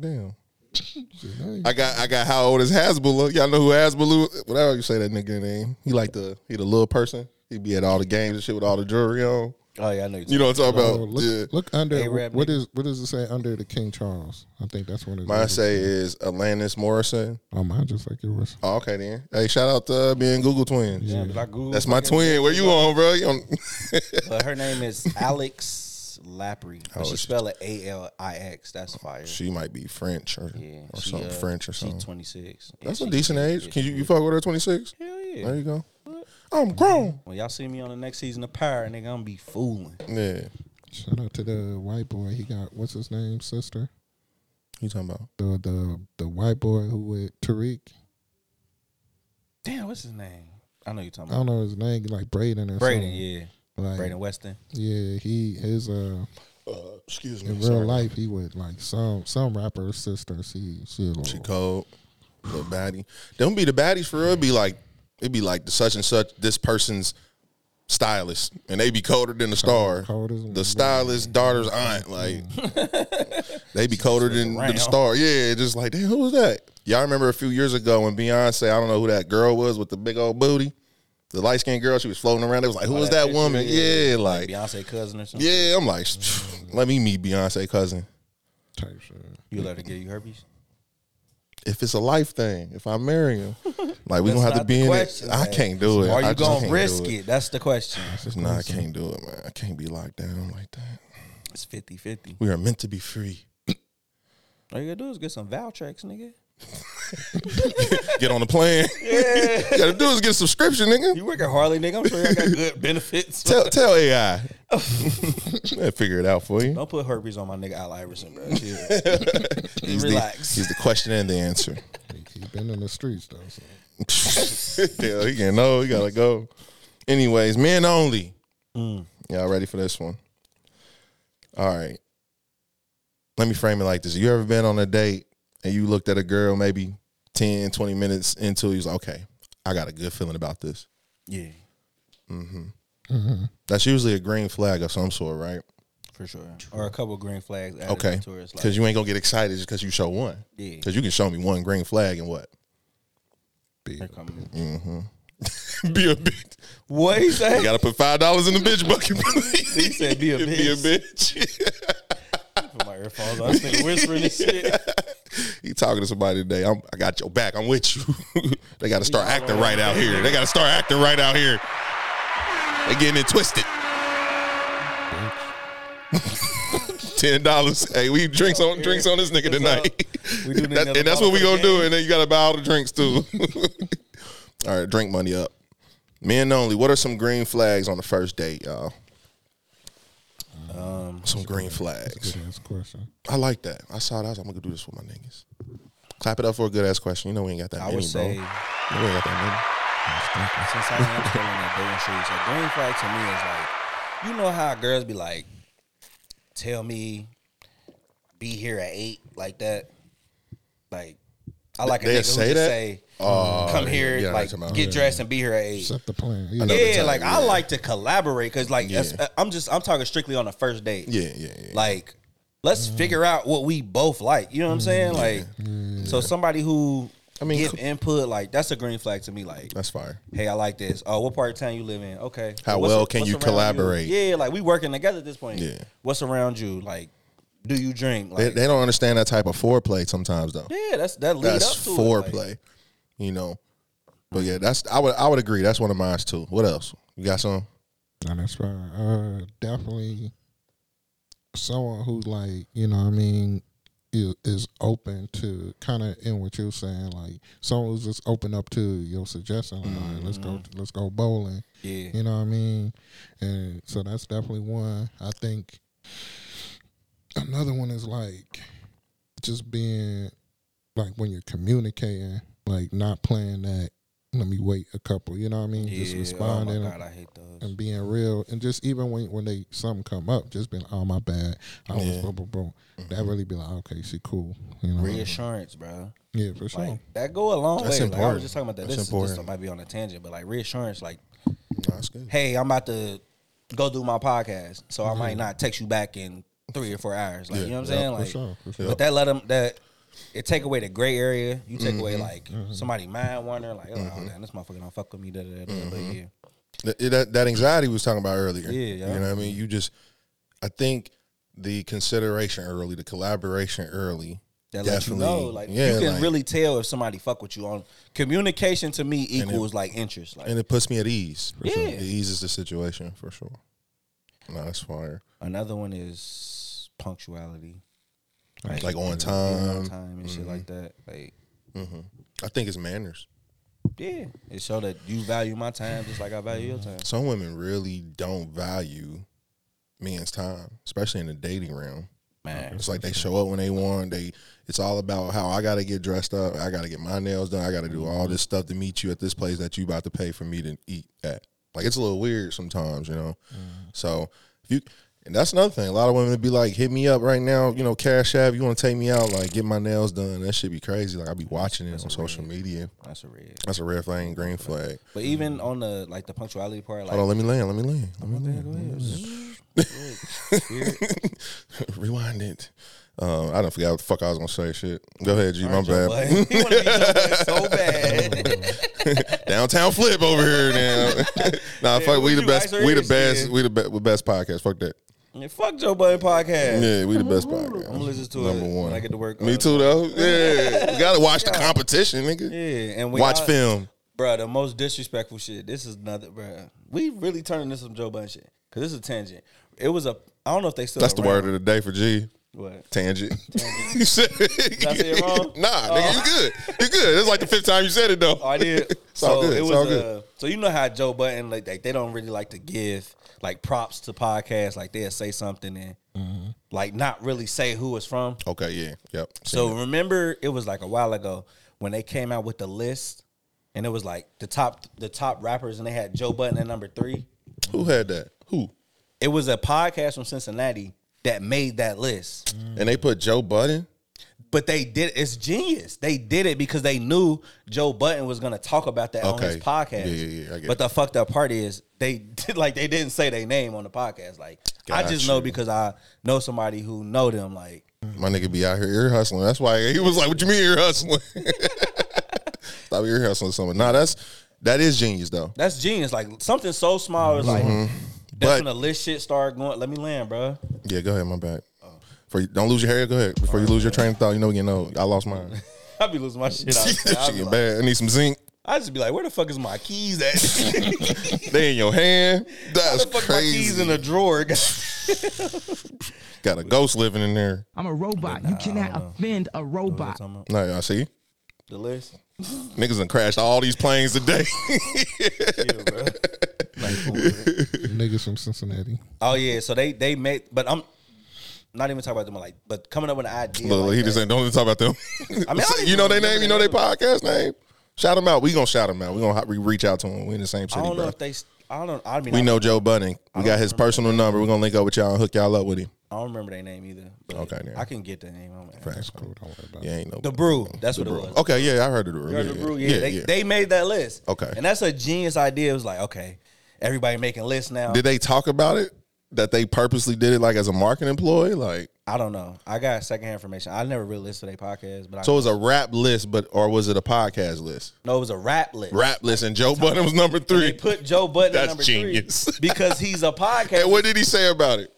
damn. Shit, I ain't- I got I got how old is Hasbulla? Y'all know who Hasbulla? Whatever you say that nigga name. He like the he the little person. He be at all the games and shit with all the jewelry on. Oh yeah, I know you. You know what I'm talking Oh, about? look, yeah. look under A-Rap what what does it say under the King Charles? I think that's one of Mine say is Alanis Morrison. Oh, mine just like yours. Oh, okay then. Hey, shout out to uh, being Google twins. Yeah, did I Google That's my fucking- twin. Where you on, bro? You on? [LAUGHS] But her name is Alix Lapri. But Oh, she she- spell it A L I X. That's fire. she might be French or, yeah, or she, something uh, French or something. She's 26. Yeah, That's she- a decent yeah, age. yeah, Can you you fuck with her 26? Hell yeah. There you go. I'm grown. When y'all see me on the next season of Power, nigga, I'm gonna be fooling. Yeah. Shout out to the white boy. He got what's his name, sister? You talking about? The the the white boy who with Tariq. Damn, what's his name? I know you talking I don't know his name, like Brayden or something. Brayden, something. yeah. Like, Brayden Weston. Yeah, he his uh Uh, excuse me. in sorry. real life he with like some some rapper's sister. She she a little, She cold. Little baddie. Don't be the baddies for real. Be like it'd be like the such and such this person's stylist, and they be colder than the star. cold as- the stylist daughter's aunt, like [LAUGHS] they be colder than, than the star. Yeah, just like damn, who was that? Y'all remember a few years ago when Beyonce? I don't know who that girl was with the big old booty, the light skinned girl. She was floating around. It was like, who Oh, was that that, woman? yeah. Yeah, like Beyonce cousin or something. yeah. I'm like, let me meet Beyonce cousin. type shit. You let her give you herpes? If it's a life thing, if I marry him, [LAUGHS] like we gonna have to be in question, it. I can't do it. Are you just gonna risk do it? That's the question. No, I can't do it, man. I can't be locked down like that. It's 50 50. We are meant to be free. All you gotta do is get some Valtrex, nigga. [LAUGHS] Get on the plan. Yeah. [LAUGHS] you gotta do is get a subscription, nigga. You work at Harley, nigga. I'm sure I got good [LAUGHS] benefits. Tell tell AI. They'll figure it out for you. Don't put herpes on my nigga Al Iverson, bro. Chill. He's Relax. The, he's the question and the answer. He, he been in the streets though. So. yeah, he can know. He gotta go. Anyways, men only. Mm. Y'all ready for this one? All right. Let me frame it like this. You ever been on a date and you looked at a girl maybe 10, 20 minutes into it, you was like, okay, I got a good feeling about this. yeah. Mm-hmm. Mm-hmm. That's usually a green flag of some sort, right? for sure. Or a couple green flags. Added Okay. to it. It's Because like, you ain't gonna get excited just because you show one. Yeah. Because you can show me one green flag and what? here come- [LAUGHS] Be a bitch. What he You say? You gotta put five dollars in the bitch bucket. [LAUGHS] He said, "Be a bitch." Be a bitch. [LAUGHS] Put my earphones on. This whispering this shit. he talking to somebody today. I'm, I got your back. I'm with you. [LAUGHS] they got to start acting right out here. They got to start acting right out here. They getting it twisted. [LAUGHS] Ten dollars. Hey, we drinks on drinks on this nigga tonight. We do need That- and that's what we bottle gonna do. And then you gotta buy all the drinks too. [LAUGHS] all right, drink money up. Men only. What are some green flags on the first date, y'all? Um, Some green flags. Good ass question. I like that. I saw that. I was like, I'm gonna do this for my niggas. Clap it up for a good ass question. You know we ain't got that I many, would say bro. You know we ain't got that since I am still in that dating streets, a green flag to me is like, you know how girls be like, tell me, be here at eight, like that. Like, I like a They'll nigga who say just that? say, Oh, come here, yeah, like that's about- get dressed and be here at eight. Set the plan. Yeah. Yeah, time, like I like to collaborate because like Yeah. I'm just I'm talking strictly on the first date. Yeah, yeah, yeah. Like, let's mm. figure out what we both like. You know what I'm mm, saying? Like, mm, so somebody who I mean, give input like that's a green flag to me. Like, That's fire. hey, I like this. Oh, what part of town you live in? Okay. How What's well a- can you around collaborate? Yeah, like we working together at this point. Yeah. What's around you? Like, do you drink? They, Like, they don't understand that type of foreplay sometimes though. yeah, that's that lead That's up to it, like- foreplay. You know. But yeah, that's I would I would agree. That's one of mine too. What else? You got some? No, that's right. Uh, definitely someone who's like, you know, what I mean, is, is open to kind of in what you're saying, like someone who's just open up to your suggestion. Like, all right, let's go, let's go bowling. yeah. You know what I mean? And so that's definitely one. I think another one is like just being like when you're communicating, like not playing that. Let me wait a couple. You know what I mean? just responding Oh my and- I hate those. and being real, and just even when when they something come up, just being oh my bad, I was Yeah. boom boom boom. That mm-hmm. really be like okay, she cool. You know? Reassurance, bro. Yeah, for sure. Like that go a long That's way. Like, I important. was just talking about that. That's this is important. just might be on a tangent, but like reassurance, like, that's good. hey, I'm about to go do my podcast, so I might not text you back in three or four hours. Like, Yeah. you know what I'm Yeah, saying? for Like, sure, for sure. but that let them that it take away the gray area. You take away Mm-hmm. like somebody mind wondering, like, oh damn, this motherfucker don't fuck with me. Da, da, da. But Mm-hmm. yeah, That, that that anxiety we was talking about earlier. Yeah, yeah. You know what I mean? You just I think the consideration early, the collaboration early. that let you know, like, yeah, you can like- really tell if somebody fuck with you on communication. To me, it- equals like interest. Like, and it puts me at ease. For sure. Yeah. It eases the situation for sure. No, that's fire. another one is punctuality. Like on time. on time and shit like mm-hmm. that. Like, mm-hmm. I think it's manners. yeah, it show that you value my time just like I value your time. Some women really don't value men's time, especially in the dating realm. Man, It's like they show up when they want. They it's all about how I gotta get dressed up. I gotta get my nails done. I gotta do all mm-hmm. this stuff to meet you at this place that you about to pay for me to eat at. Like it's a little weird sometimes, you know. So if you and that's another thing. A lot of women would be like, hit me up right now, you know, cash app, you want to take me out, like get my nails done. That should be crazy. Like I be watching it on social media. that's a red. That's a red flag, green flag. But even on the like the punctuality part, like Hold on, let me land. Let me land. Let me land. go ahead. Spirit. [LAUGHS] Rewind it. Um, I don't forget what the fuck I was gonna say. Shit. Go ahead, G. My Joe bad. Budden. He wanna be so [LAUGHS] bad. [LAUGHS] Downtown flip over here now. nah, fuck. We the best. We the best. We the best. We the best podcast. Fuck that. Yeah, fuck Joe Budden podcast. Yeah, we the best podcast. I'm gonna listen to Number it one. when I get to work. Me too, though. Yeah, we gotta watch the competition, nigga. Yeah, and we Watch all- film. Bro, the most disrespectful shit. This is another, bro. We really turning this some Joe Budden shit because this is a tangent. It was a. I don't know if they still. That's the around. word of the day for G. What? Tangent. [LAUGHS] you said Did I say it wrong? [LAUGHS] Nah, nigga, you oh. good. You good. It's like the fifth time you said it though. Oh, I did. [LAUGHS] So good. it was. Uh, so you know how Joe Budden like, like they don't really like to give like props to podcasts. Like they'll say something and Mm-hmm. like not really say who it's from. Okay, yeah, yep. So remember, it was like a while ago when they came out with the list, and it was like the top the top rappers, and they had Joe Budden at number three. who had that? Who? It was a podcast from Cincinnati that made that list. And they put Joe Budden. But they did. It's genius. They did it because they knew Joe Budden was going to talk about that on his podcast. Yeah, yeah, yeah, but the fucked up part is they did [LAUGHS] like they didn't say their name on the podcast. Like I just know because I know somebody who know them. Like My nigga be out here ear hustling. That's why he was like, "What you mean ear hustling?" [LAUGHS] Stop ear hustling something. Nah, that's that is genius though. that's genius. Like something so small is like that's Mm-hmm. But- when the list shit start going. Let me land, bro. Yeah, go ahead. My bad. For you, don't lose your hair. Go ahead before you lose your train of thought. You know, you know. I lost mine. [LAUGHS] I be losing my shit [LAUGHS] out. Shit I, getting bad. I need some zinc. I just be like, where the fuck is my keys at? [LAUGHS] They in your hand. That's Where the fuck my keys crazy. in the drawer? Got a ghost living in there. I'm a robot. you cannot offend a robot. No, I see. the list. Niggas done crashed all these planes today. Chill, bro. Like, cool with it. Niggas from Cincinnati. Oh yeah, so they they made, but I'm not even talk about them like, but coming up with an idea. Look, like he that. just saying, don't even talk about them. I mean, I don't [LAUGHS] you know their name. You know their their podcast name. Shout them out. We gonna shout them out. We gonna re- reach out to them. We in the same city. I don't know bro. if they. I don't. I mean, We I, know Joe Budden. We got his personal number. We're gonna link up with y'all and hook y'all up with him. I don't remember their name either. Okay, then. I can get the name. I'm Facts. Cool, don't worry about Yeah, it. ain't no The brew. That's what it was. Okay, yeah, I heard of the brew. Yeah, the brew? yeah, Yeah, yeah, they, yeah. they made that list. Okay. and that's a genius idea. It was like, okay, everybody making lists now. Did they talk about it? That they purposely did it like as a marketing employee? Like, I don't know. I got secondhand information. I never really listened to their podcast, but I so it was a rap list, but or was it a podcast list? no, it was a rap list. Rap list, and Joe Budden was number three. They put Joe at That's number genius. three because he's a [LAUGHS] podcast. And what did he say about it?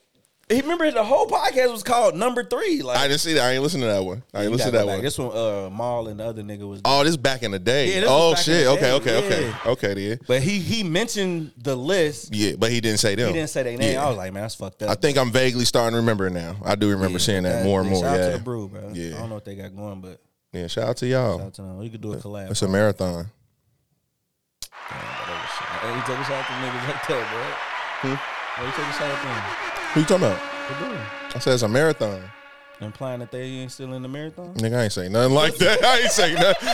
He remember the whole podcast was called Number Three. Like I didn't see that. I ain't listen to that one. I ain't listen to that one. This one, uh, Mal and the other nigga was. Oh, this back in the day. Yeah, oh shit. Okay, day. okay, okay, Yeah. okay. Then But he he mentioned the list. yeah, but he didn't say them. He didn't say their name. Yeah. I was like, man, that's fucked up. I think I'm vaguely starting to remember it now. I do remember seeing that, but more and more. Shout out Yeah, to the brew, bro. Yeah. I don't know what they got going, but yeah. Shout out to y'all. shout out to them. We could do a collab. It's a marathon. Hey, you take a shot at the niggas like that, bro. Why you take a shot at them? Who you talking about? I said it's a marathon. Implying that they ain't still in the marathon. Nigga, I ain't say nothing like that. I ain't say nothing.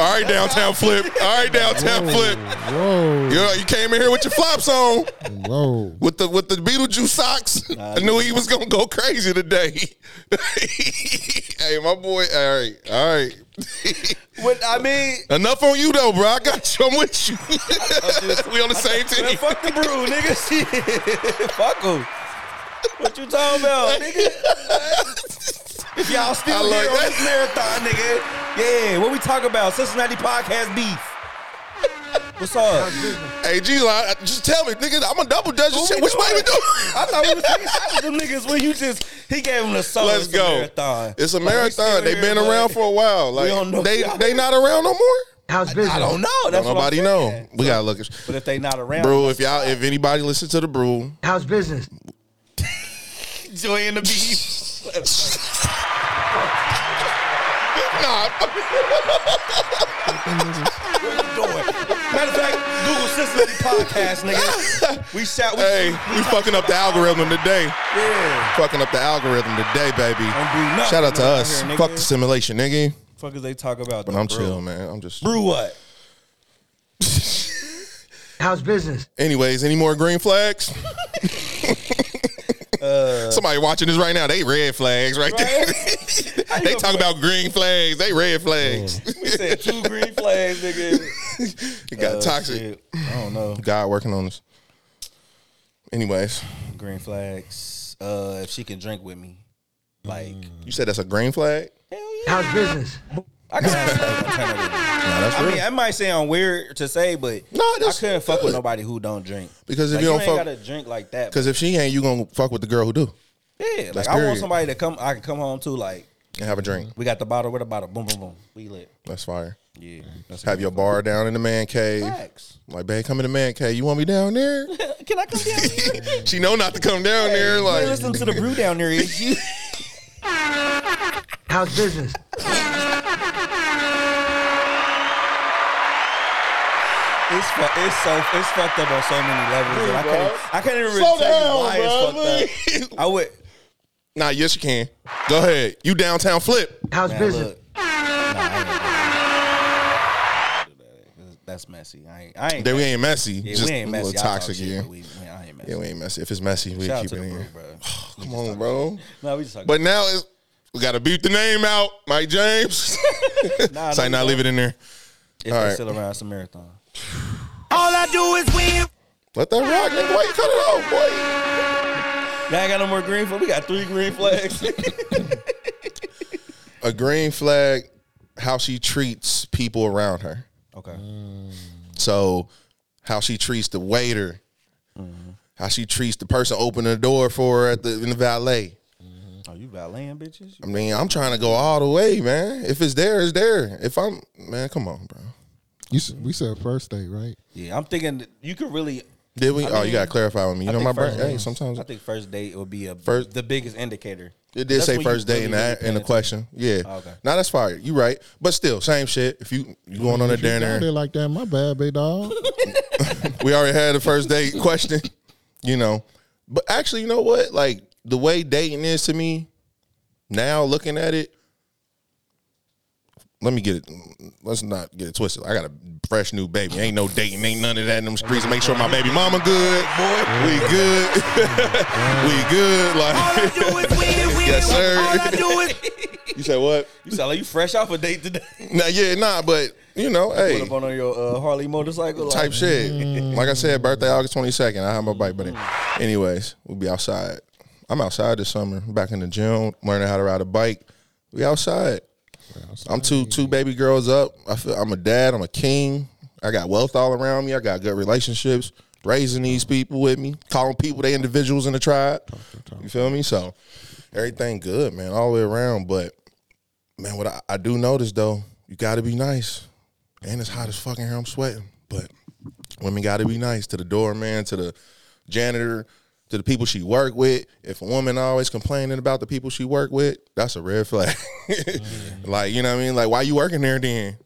All right, downtown flip. All right, downtown flip. Whoa, Yeah, you came in here with your flops on, whoa. with the with the Beetlejuice socks. I knew he was gonna go crazy today. [LAUGHS] hey, my boy. All right, all right. [LAUGHS] What I mean, Enough on you though, bro. I got you. I'm with you. [LAUGHS] we on the same man, team. fuck the brew, nigga. Fuck them. What you talking about, nigga? if y'all still like here on this marathon, nigga. Yeah, what we talking about? Cincinnati podcast beef. What's up? Hey, G, like, just tell me, nigga. I'm a double dutch. What Shit. we Which way we doing? doing? I thought we was taking shots at them niggas when you just he gave them the soul. Let's It's a go. Marathon. It's a Like, marathon. They've been but around for a while. Like they they not around no more. How's business? I don't know. That's Don't what I'm nobody know. saying. We gotta look. At, But if they not around, bro, if y'all, if anybody listen to the brew, How's business? Joy in the beef. nah, doing. Matter of fact, Google Cincinnati podcast, nigga. [LAUGHS] We shout. We, hey, we fucking up the algorithm today. yeah. Fucking up the algorithm today, baby. Don't do nothing Shout out to us. here. Fuck the simulation, nigga. Fuck is they talk about? But though, I'm bro? chill, man. I'm just. Brew what? How's business? Anyways, any more green flags? [LAUGHS] Uh, Somebody watching this right now, they red flags right there. Right? [LAUGHS] they talk about green flags, they red flags. We said two green flags, nigga. [LAUGHS] It got Uh, toxic. shit. I don't know. God working on us. Anyways, Green flags. Uh, if she can drink with me, like you said that's a green flag? hell yeah. How's business? I can ask that one time. Nah, that's I real. mean, I might sound weird to say, but No, I that's couldn't fuck with good. nobody who don't drink. Because if Like, you don't ain't fuck- gotta drink like that. Because if she ain't, you gonna fuck with the girl who do yeah, like that's I want period. somebody to come. I can come home to. Like and have a drink. we got the bottle. with the bottle? Boom, boom, boom. We lit. That's fire. Yeah. That's Have your bar down in the man cave. Facts. Like, babe, come in the man cave. You want me down there? [LAUGHS] Can I come down here? [LAUGHS] she know not to come down there. Like, listen to the brew down there, is you? How's business? [LAUGHS] It's fu- it's so it's fucked up on so many levels. and I can't I can't even Slow really tell you why bro, it's fucked up. I would. nah, yes, you can. Go ahead. You downtown flip. How's Man, business? look. Nah, I ain't gonna. That's messy. I ain't. I ain't. Then we ain't messy. yeah, just we ain't a messy. little toxic shit, again. We, we, I ain't messy. Yeah, we ain't messy. If it's messy, we Shout keep it in brew, here. bro. [SIGHS] Come on, bro. No, we just. But now it's We got to beat the name out, Mike James. [LAUGHS] Nah, Say, no, not leave it in there. If All they right. still around, it's a marathon. All I do is win. Let that rock, nigga. Why you cut it off, boy? Y'all ain't got no more green flag. We got three green flags. [LAUGHS] A green flag, how she treats people around her. okay. So, how she treats the waiter, how she treats the person opening the door for her at the in the valet. Are you valeting bitches? I mean, I'm trying to go all the way, man. If it's there, it's there. If I'm, man, come on, bro. You s- we said first date, right? Yeah, I'm thinking that you could really. Did we? I oh, you mean, gotta clarify with me. You I know think my brain. first- Hey, sometimes I think first date would be a First- the biggest indicator. it did That's say when you first date really, in really that in paying the question. Yeah. Oh, okay. Now that's fire. You right, but still, same shit. If you you going on a If you got dinner, it like that, my bad, big dog. [LAUGHS] we already had the first date [LAUGHS] question, you know. But actually, you know what? Like the way dating is to me now, looking at it. Let me get it. Let's not get it twisted. I got a fresh new baby. Ain't no dating. Ain't none of that in them streets. Make sure my baby mama good. Boy, we good. [LAUGHS] we good. Like, Do is win, win. Yes, sir. All I do is [LAUGHS] you said what? You sound like you fresh off a date today. Nah, yeah, nah. But you know, Put hey, up on your uh, Harley motorcycle. like- type shit. Like I said, birthday August twenty second. I have my bike, but anyways, we'll be outside. I'm outside this summer. Back in the gym, learning how to ride a bike. We outside. I'm two two baby girls up. I feel I'm a dad. I'm a king. I got wealth all around me. I got good relationships. Raising these people with me, calling people they individuals in the tribe. You feel me? So everything good, man, all the way around. But man, what I, I do notice though, you got to be nice. And it's hot as fucking here. I'm sweating. But women got to be nice to the doorman, to the janitor, to the people she work with. If a woman always complaining about the people she work with, that's a red flag. Mm. [LAUGHS] like, you know what I mean? Like, why you working there then?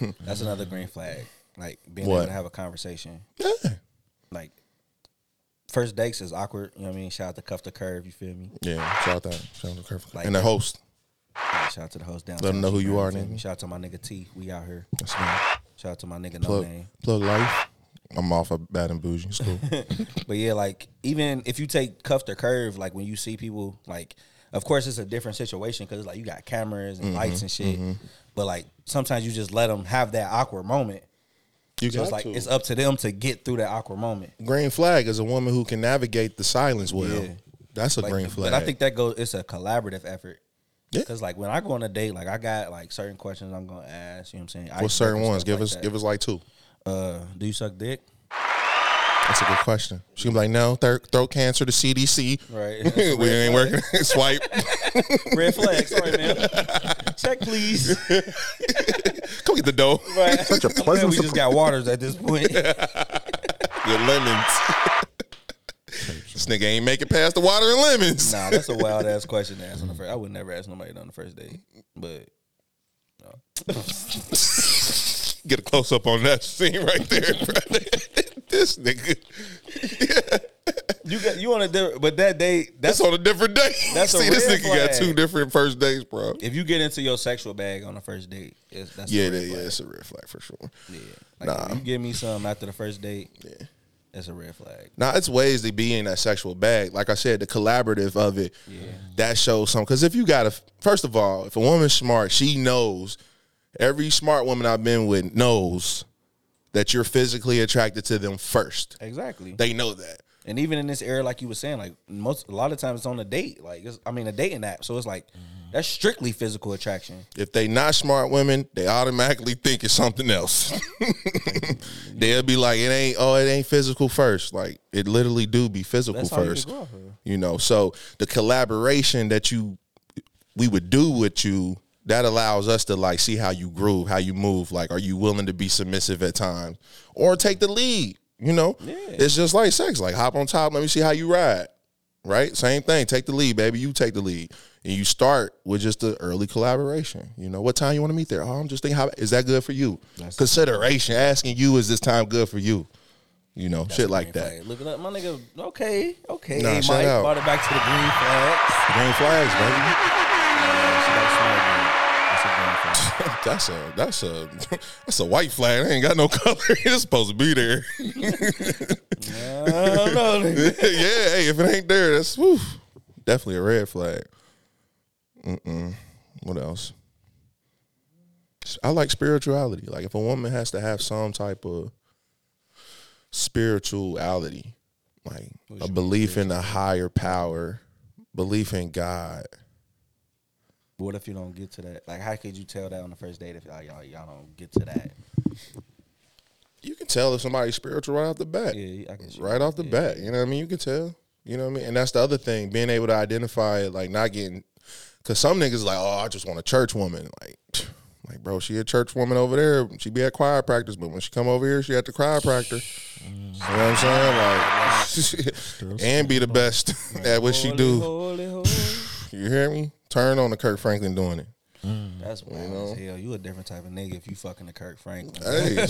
[LAUGHS] That's another green flag. Like being What? able to have a conversation. Yeah. Like first dates is awkward. You know what I mean? Shout out to Cuff the Curve. You feel me? Yeah, shout out that. Shout out to Kirk. Like and the host. Yeah, shout out to the host down. Let 'em know who you are, nigga. Shout out to my nigga T. We out here. That's me. Shout out to my nigga Plug, No Name. plug life. I'm off of bad and bougie. It's cool. [LAUGHS] But yeah, like even if you take cuff or curve, like when you see people, like of course it's a different situation because like you got cameras Mm-hmm, and lights and shit. But like sometimes you just let them have that awkward moment. You So it's like to. it's up to them to get through that awkward moment. green flag is a woman who can navigate the silence well. Yeah. That's a Like, green flag. But I think that goes. It's a collaborative effort. Yeah. Cause like when I go on a date, like I got like certain questions I'm gonna ask. You know what I'm saying? What's certain ones? Give like us that. give us like two. Uh, do you suck dick? That's a good question. She can be like, no, thir- throat cancer the CDC. Right. [LAUGHS] we ain't working. [LAUGHS] Swipe. Red flag. Sorry, man. Check, please. [LAUGHS] Come get the dough. Right. Such a pleasant. We just got waters at this point. Your lemons. this nigga ain't make it past the water and lemons. Nah, that's a wild ass question to ask on the first. I would never ask nobody on the first date, but Get a close up on that [LAUGHS] scene right there. [LAUGHS] this nigga. you got you on a different. But that date, That's that's on a different day. [LAUGHS] That's a See, this nigga got two different first dates, bro. if you get into your sexual bag on the first date, it's, that's a Yeah, that, yeah, flag. it's a red flag for sure. Yeah. Like Nah. if you give me some after the first date, yeah, that's a red flag. Now it's ways to be in that sexual bag. Like I said, the collaborative of it, yeah, that shows some. Because if you got a, first of all, if a woman's smart, she knows. Every smart woman I've been with knows that you're physically attracted to them first. Exactly. They know that. And even in this era, like you were saying, like most a lot of times it's on a date. Like it's, I mean, a dating app. So it's like mm-hmm. that's strictly physical attraction. If they not smart women, they automatically think it's something else. [LAUGHS] They'll be like, it ain't. Oh, it ain't physical first. Like it literally do be physical That's you first. her. You know, so the collaboration that you we would do with you that allows us to like see how you groove, how you move. Like, are you willing to be submissive at times or take the lead? You know, it's just like sex. Like, hop on top. Let me see how you ride. Right, same thing. Take the lead, baby. You take the lead, and you start with just the early collaboration. You know, what time you want to meet there? Oh, I'm just thinking, how is that good for you? Consideration, asking you, is this time good for you? You know, shit like that. Like, look it up, my nigga. Okay, okay. Nah, Mike brought it back to the green flags. Green flags, baby. [LAUGHS] That's a. That's a that's [LAUGHS] a that's a white flag. They ain't got no [LAUGHS] color. It's supposed to be there. I don't yeah, hey, if it ain't there, that's whew, definitely a red flag. What else? I like spirituality. Like if a woman has to have some type of spirituality, like a belief in a higher power, belief in God. But what if you don't get to that? Like, how could you tell that on the first date if y'all y'all, y'all don't get to that? You can tell if somebody's spiritual right off the bat. Yeah, I can see right that. off the Yeah. bat. You know what I mean? You can tell. You know what I mean? And that's the other thing, being able to identify it, like not getting, because some niggas like, oh, I just want a church woman. Like, [SNIFFS] like bro, she a church woman over there. She be at choir practice, but when she come over here, she at the chiropractor. Mm. You know what I'm saying? Like, [LAUGHS] and be the best [LAUGHS] at what she do. Holy, holy. You hear me? Turn on the Kirk Franklin doing it. Mm. That's wild as hell. You a different type of nigga if you fucking the Kirk Franklin. Hey, [LAUGHS]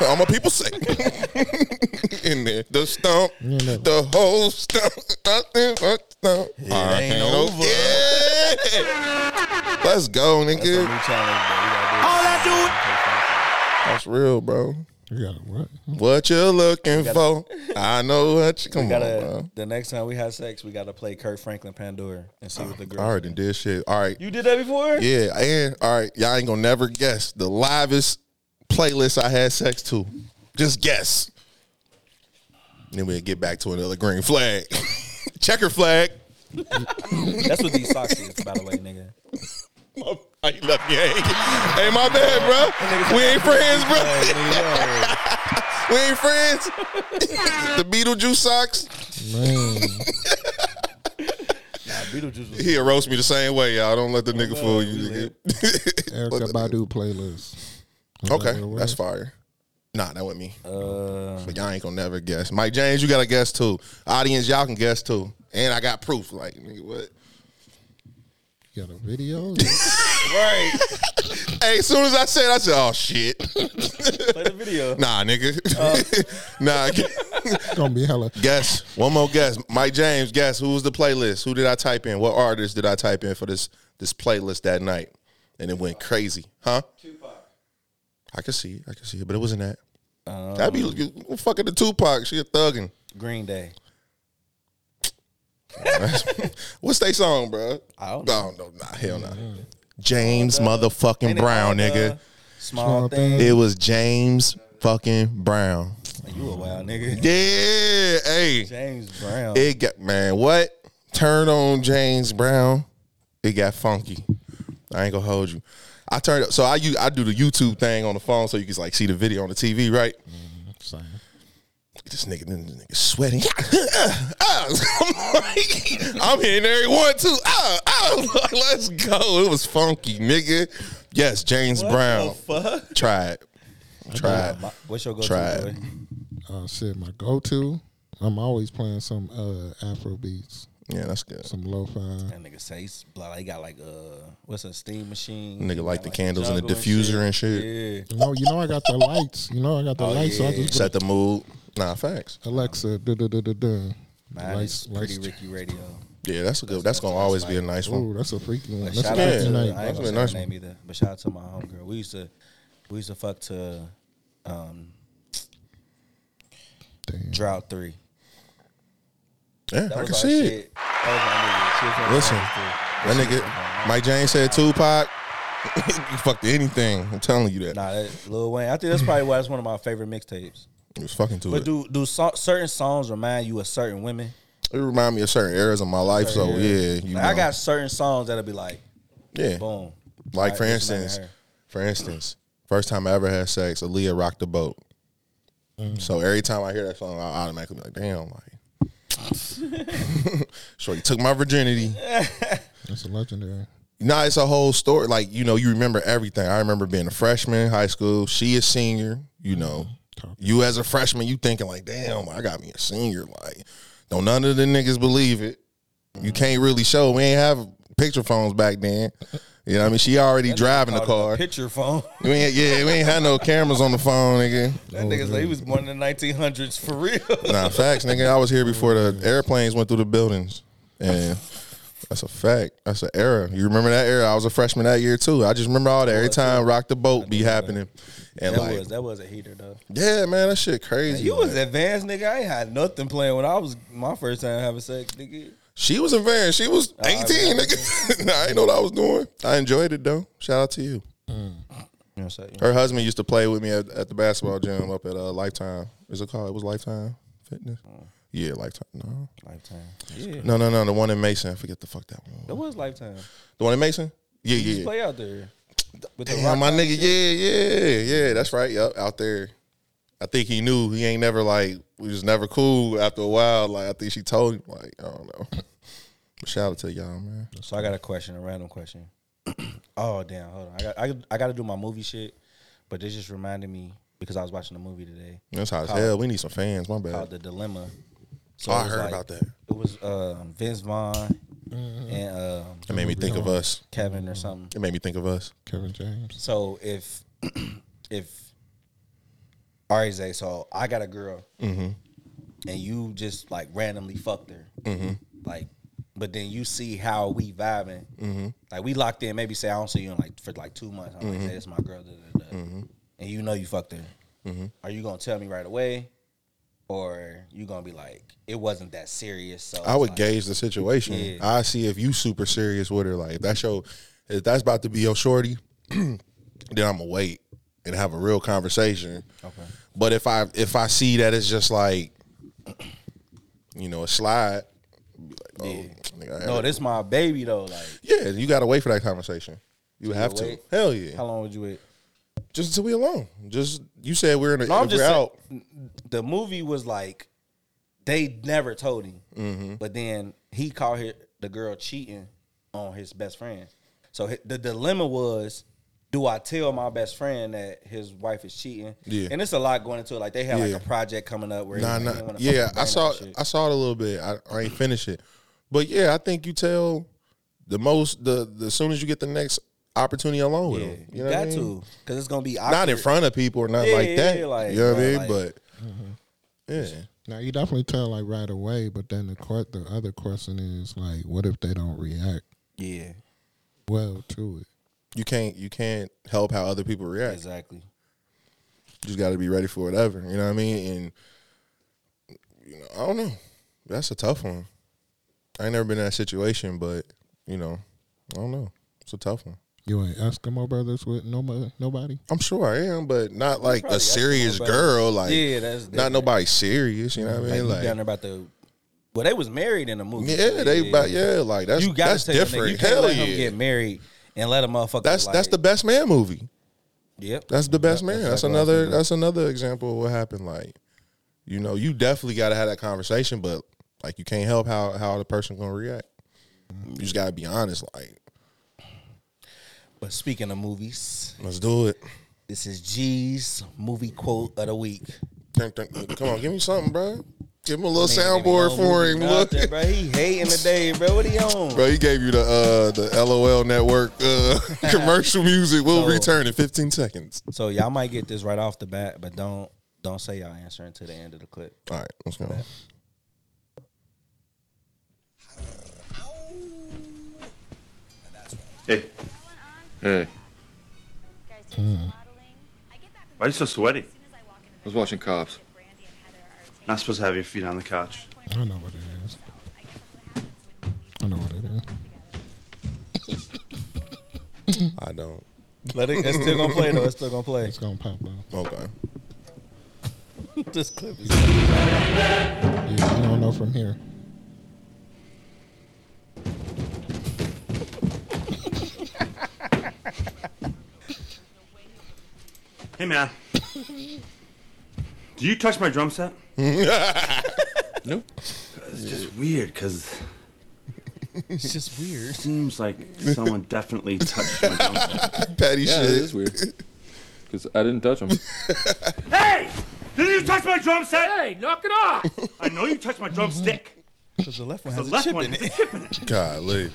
[LAUGHS] I'm a people say [LAUGHS] in there. The stump, You know. the whole stump, nothing but stump. It ain't over. Yeah. Let's go, That's a nigga. new challenge, bro. We gotta do All I do That's real, bro. You got what? What you looking for? I know what you. [LAUGHS] Come We on, gotta bro. the next time we have sex, we gotta play Kirk Franklin Pandora and see what the girl. I already did shit. All right. You did that before? Yeah, and all right, y'all ain't gonna never guess the livest playlist I had sex to. Just guess. Then we'll get back to another green flag. [LAUGHS] Checker flag. That's what these socks is, by the way, nigga. Oh, you left me hanging. Hey, my bad, bro. We ain't friends, bro. we ain't friends. the Beetlejuice socks. Man, Nah, Beetlejuice was He'll roast me the same way, y'all. Don't let the nigga fool you. nigga. Erykah Badu playlist. Is that okay, what that's fire. Nah, that wasn't me. uh But y'all ain't gonna never guess. Mike James, you gotta guess too. Audience, y'all can guess too. And I got proof. Like, nigga, what? You got a video? [LAUGHS] right. Hey, as soon as I said, I said, "Oh shit." Play the video. [LAUGHS] nah, nigga. Uh. [LAUGHS] nah. It's gonna be hella. guess one more guess. Mike James, guess who was the playlist? Who did I type in? What artist did I type in for this this playlist that night? And it went crazy, huh? Tupac. I can see it. I can see it, but it wasn't that. Um, That'd be you, fucking the Tupac. She a thugging. Green Day. [LAUGHS] What's they song, bro? I don't know. Oh no, nah, hell no. James motherfucking Ain't it Brown, called, nigga. uh, Small Small thing. It was James fucking Brown. You a wild nigga. Yeah, hey. James Brown. It got man, what? Turn on James Brown. It got funky. I ain't gonna hold you. I turned up so I use I do the YouTube thing on the phone so you can like see the video on the TV, right? Same. This nigga, this nigga sweating. Ah, [LAUGHS] [LAUGHS] I'm like, I'm hitting every one too. Ah, ah, like, let's go. It was funky, nigga. Yes, James What Brown. the fuck? Try it. Try it. What's your go-to? Try it. boy? Uh, shit, my go-to. I'm always playing some uh Afro beats, Yeah, that's good. some lo-fi. That nigga say he's blah. He got like uh, what's a steam machine? Nigga He like got, the candles and the diffuser and shit. Yeah. You know, you know, I got the lights. You know, I got the Oh, lights. So I yeah. just Set the mood. Nah, facts. Alexa. Da da da da da. Mine is Pretty Ricky Radio. Yeah, that's a good. That's gonna always be a nice one. Oh, that's a freaky one. But That's a shout out freaky to night. I ain't gonna nice name either. But shout out to my homegirl. We used to we used to fuck to um, Damn. Drought Three. Yeah, That I can our see it. shit. That was my nigga. Was Listen, Drought That nigga, Mike James said Tupac. [LAUGHS] you fucked anything. I'm telling you that. Nah, that, Lil Wayne. I think that's probably why it's one of my favorite mixtapes. He was fucking to But it. do do so, certain songs remind you of certain women? It remind me of certain eras of my life. So yeah, you Like, I got certain songs that'll be like, yeah. boom. Like for Alright, this is instance, for instance, first time I ever had sex, Aaliyah rocked the boat. Mm. So every time I hear that song, I automatically be like, damn, like, [LAUGHS] Shorty took my virginity. [LAUGHS] That's a legendary. Nah, it's a whole story. Like, you know, you remember everything. I remember being a freshman in high school. She a senior, you know. You as a freshman, you thinking like, damn, I got me a senior. Like, don't none of the niggas believe it. You mm-hmm. can't really show. We ain't have picture phones back then. You know what I mean? She already driving the Called it a car. Picture phone. We ain't, yeah, we ain't had no cameras on the phone, nigga. That nigga say he was born in the 1900s for real. Nah, facts, nigga. I was here before the [LAUGHS] airplanes went through the buildings. And that's a fact. That's an era. You remember that era? I was a freshman that year too. I just remember all that. Every time rock the boat be happening. And that like was that was a heater though. Yeah, man, that shit crazy. You was advanced, nigga. I ain't had nothing playing when I was my first time having sex, nigga. She was advanced. She was 18, nigga. [LAUGHS] I didn't know what I was doing. I enjoyed it though. Shout out to you. You know what I'm saying? Her husband used to play with me at, at the basketball gym up at uh, Lifetime. Is it called? It was Lifetime Fitness. Yeah, Lifetime. No, Lifetime. Yeah. no, no, no. The one in Mason. I forget the fuck that one. That was Lifetime. The one in Mason. Yeah, You used to yeah. play out there. With Damn, rock my nigga. shit. Yeah, yeah, yeah. That's right. Yup, out there. I think he knew. He ain't never like. We was never cool. After a while, like I think she told him. Like I don't know. Shout out to y'all, man. So I got a question, a random question. [CLEARS THROAT] oh damn, hold on. I got I, I got to do my movie shit, but this just reminded me because I was watching a movie today That's hot as hell. We need some fans. My bad. called. The Dilemma. So Oh, I heard like- about that. It was um, Vince Vaughn and um, It made me think of us. Kevin or something. It made me think of us. Kevin James. So if [CLEARS THROAT] if all right, Zay, so I got a girl, Mm-hmm. and you just like randomly fucked her, like, but then you see how we vibing, Mm-hmm. like we locked in. Maybe say I don't see you in like for like two months. I'm like, Mm-hmm. hey, this my girl, da, da, da. and you know you fucked her. Mm-hmm. Are you gonna tell me right away, or you gonna be like, it wasn't that serious? So I would like- gauge the situation. Yeah. I see if you super serious with her. Like if that's your, if that's about to be your shorty, [CLEARS THROAT] then I'm gonna wait and have a real conversation. Okay. But if I if I see that it's just like, [CLEARS THROAT] you know, a slide, like, oh, Yeah. nigga, No, this my baby though. Like, yeah, you got to wait for that conversation. You have to. wait? Hell yeah. how long would you wait? Just until we alone. Just you said we're in a. No, I'm just saying, out. the movie was like they never told him, Mm-hmm. but then he caught her, the girl cheating on his best friend. So the dilemma was, do I tell my best friend that his wife is cheating? Yeah. and it's a lot going into it. Like they have Yeah. like a project coming up where Nah, nah. Yeah, I saw. I saw it a little bit. I, I ain't finished it, but yeah, I think you tell the most the the as soon as you get the next opportunity alone with yeah, them. you, know what I got mean? to because it's gonna be Not in front of people or not Yeah, like that. yeah, like, you know what I mean? like- but mm-hmm. yeah, Now you definitely tell like right away, but then the court, the other question is like, what if they don't react Yeah, well to it? you can't you can't help how other people react. exactly. You just got to be ready for whatever. You know what I mean? And you know, I don't know. That's a tough one. I ain't never been in that situation, but you know, I don't know. It's a tough one. You ain't Eskimo brothers with no nobody. I'm sure I am, but not like a serious Eskimo girl. Like Yeah, that's not nobody serious. You know what I mean? Like, down there about the. Well, they was married in the movie. yeah, so they about yeah, like that's you gotta that's take nigga. different. You can't Hell let yeah, him get married and let a motherfucker. that's like, that's the best man movie. Yep. That's the best Yep, man. that's That's exactly what I was another. That's another example of what happened. Like, you know, you definitely got to have that conversation, but like, you can't help how how the person gonna react. You just gotta be honest. Like, But speaking of movies, let's do it. this is G's movie quote of the week. Come on, give me something, bro. Give him a little Nigga soundboard for him. out Look, there, bro. He hating today, bro. What he on? bro, he gave you the uh the LOL network uh [LAUGHS] commercial music. We'll So- return in 15 seconds. So y'all might get this right off the bat, but don't don't say y'all answer until the end of the clip. All right, let's go. Hey, Hey, why are you so sweaty? I was watching Cops. Not supposed to have your feet on the couch. I know what it is. I know what it is. I don't. Let it. It's still gonna play though. It's still gonna play. It's gonna pop out. Okay. [LAUGHS] this clip is. Yeah, you don't know from here. Hey, man. Do you touch my drum set? [LAUGHS] Nope. It's just weird because It's just weird. seems like someone definitely touched my drum set. Patty Yeah, it shit. is weird. Because I didn't touch him. [LAUGHS] Hey! Did you touch my drum set? Hey, knock it off! I know you touched my drum mm-hmm. stick. Because the left one The has a left chip one in has a it. chip in it. Golly.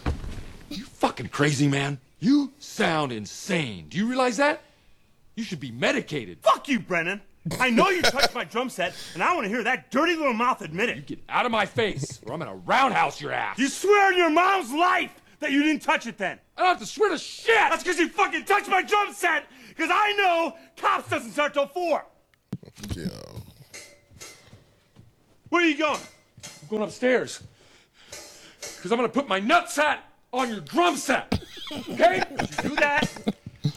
You fucking crazy, man. You sound insane. Do you realize that? You should be medicated. Fuck you, Brennan. I know you touched my drum set, and I want to hear that dirty little mouth admit it. You Get out of my face, or I'm gonna roundhouse your ass. You swear on your mom's life that you didn't touch it then. I don't have to swear to shit. That's because you fucking touched my drum set. Because I know cops doesn't start till four. Yo. Where are you going? I'm going upstairs. because I'm gonna put my nutsack on your drum set. Okay? [LAUGHS] You do that.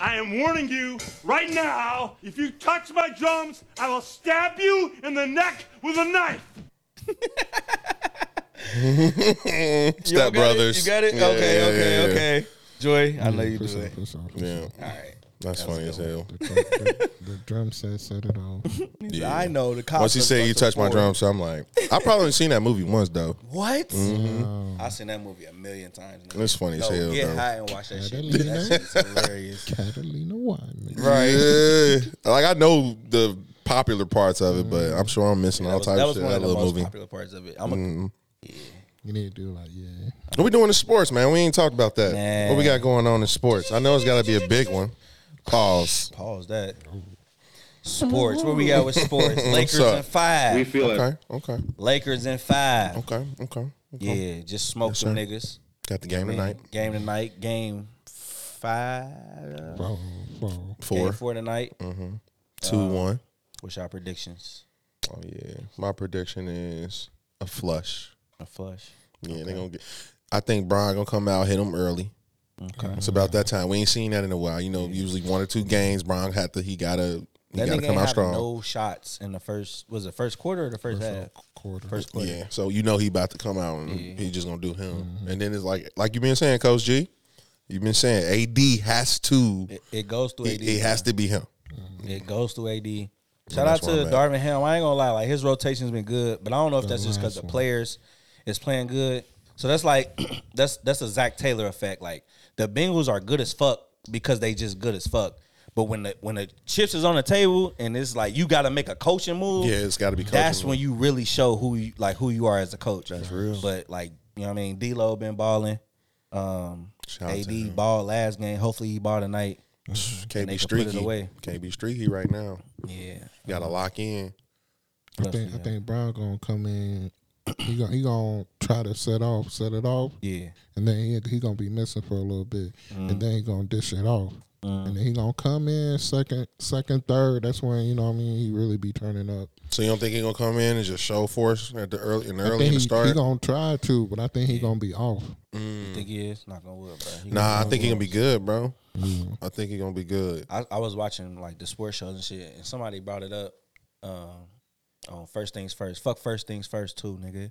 I am warning you right now. If you touch my drums, I will stab you in the neck with a knife. Step Brothers. You got it? Yeah, okay, yeah, okay, yeah, yeah. okay. Joy, I know you do it. for sure, for Yeah. All right. That's funny as hell. The, drum- the, the drum set set it off. [LAUGHS] Yeah. I know the cops. Once he said you touched my drum drums, so I'm like, I probably only seen that movie once though. What? Mm-hmm. I seen that movie a million times. nigga. It's funny as Go hell, Get bro. high and watch that shit. Catalina. That shit is hilarious. [LAUGHS] Catalina Wine. Right. Yeah, like I know the popular parts of it, but I'm sure I'm missing all That was, types that of was shit. one That of the little most movie. popular parts of it. I'm a, Mm-hmm. You need to do like yeah. What we doing in sports, man? We ain't talked about that. Nah. What we got going on in sports? I know it's got to be a big one. Pause. pause that. Sports. Where we got with sports? [LAUGHS] Lakers up? in five. We feel Okay, okay, Lakers in five. okay, okay. okay. Yeah, just smoke Yes, some sir. niggas. Got the game Man, tonight. Game tonight. Game five. Bro, bro. Game Four, four tonight. Mm-hmm. Uh, two, one. What's our predictions? Oh yeah, my prediction is a flush. A flush. Yeah, they gonna get. I think Brian gonna come out hit them early. Okay. It's about that time. We ain't seen that in a while. You know, usually one or two games. Brian had to. He gotta. He That gotta nigga come out strong. no shots in the first. Was it first quarter or the first, half? Quarter. First quarter. Yeah, so you know he about to come out and Yeah. he just gonna do him. Mm-hmm. And then it's like like you've been saying, Coach G. You've been saying AD has to. It, it goes through It, AD. it has to be him. It goes through AD. Shout out to Darvin Ham. I ain't gonna lie, like his rotation's been good, but I don't know if that's just because the players is playing good. So that's like [CLEARS THROAT] that's that's a Zac Taylor effect. Like the Bengals are good as fuck because they just good as fuck. But when the when the chips is on the table and it's like you got to make a coaching move, Yeah, it's gotta be That's coaching when you really show who you like who you are as a coach. That's real. But like you know what I mean, D'Lo been balling. Um, Shout AD ball last game. Hopefully he ball tonight. [LAUGHS] Can't they be can streaky. away. Can't be streaky right now. Yeah, Got to lock in. I think I think Brown gonna come in. He gonna he gonna try to set off, set it off, yeah. and then he he gonna be missing for a little bit, Mm. and then he gonna dish it off, and then he gonna come in second, second, third. That's when you know what I mean he really be turning up. So you don't think he gonna come in and just show force at the early in the I early think in the he, start? he gonna try to, but I think he gonna be off. You think he is? Not gonna wood, bro. He nah, I gonna think he gonna be good, bro. I think he gonna be good. I, I was watching like the sports shows and shit, and somebody brought it up um, on First Things First. Fuck First Things First too, nigga.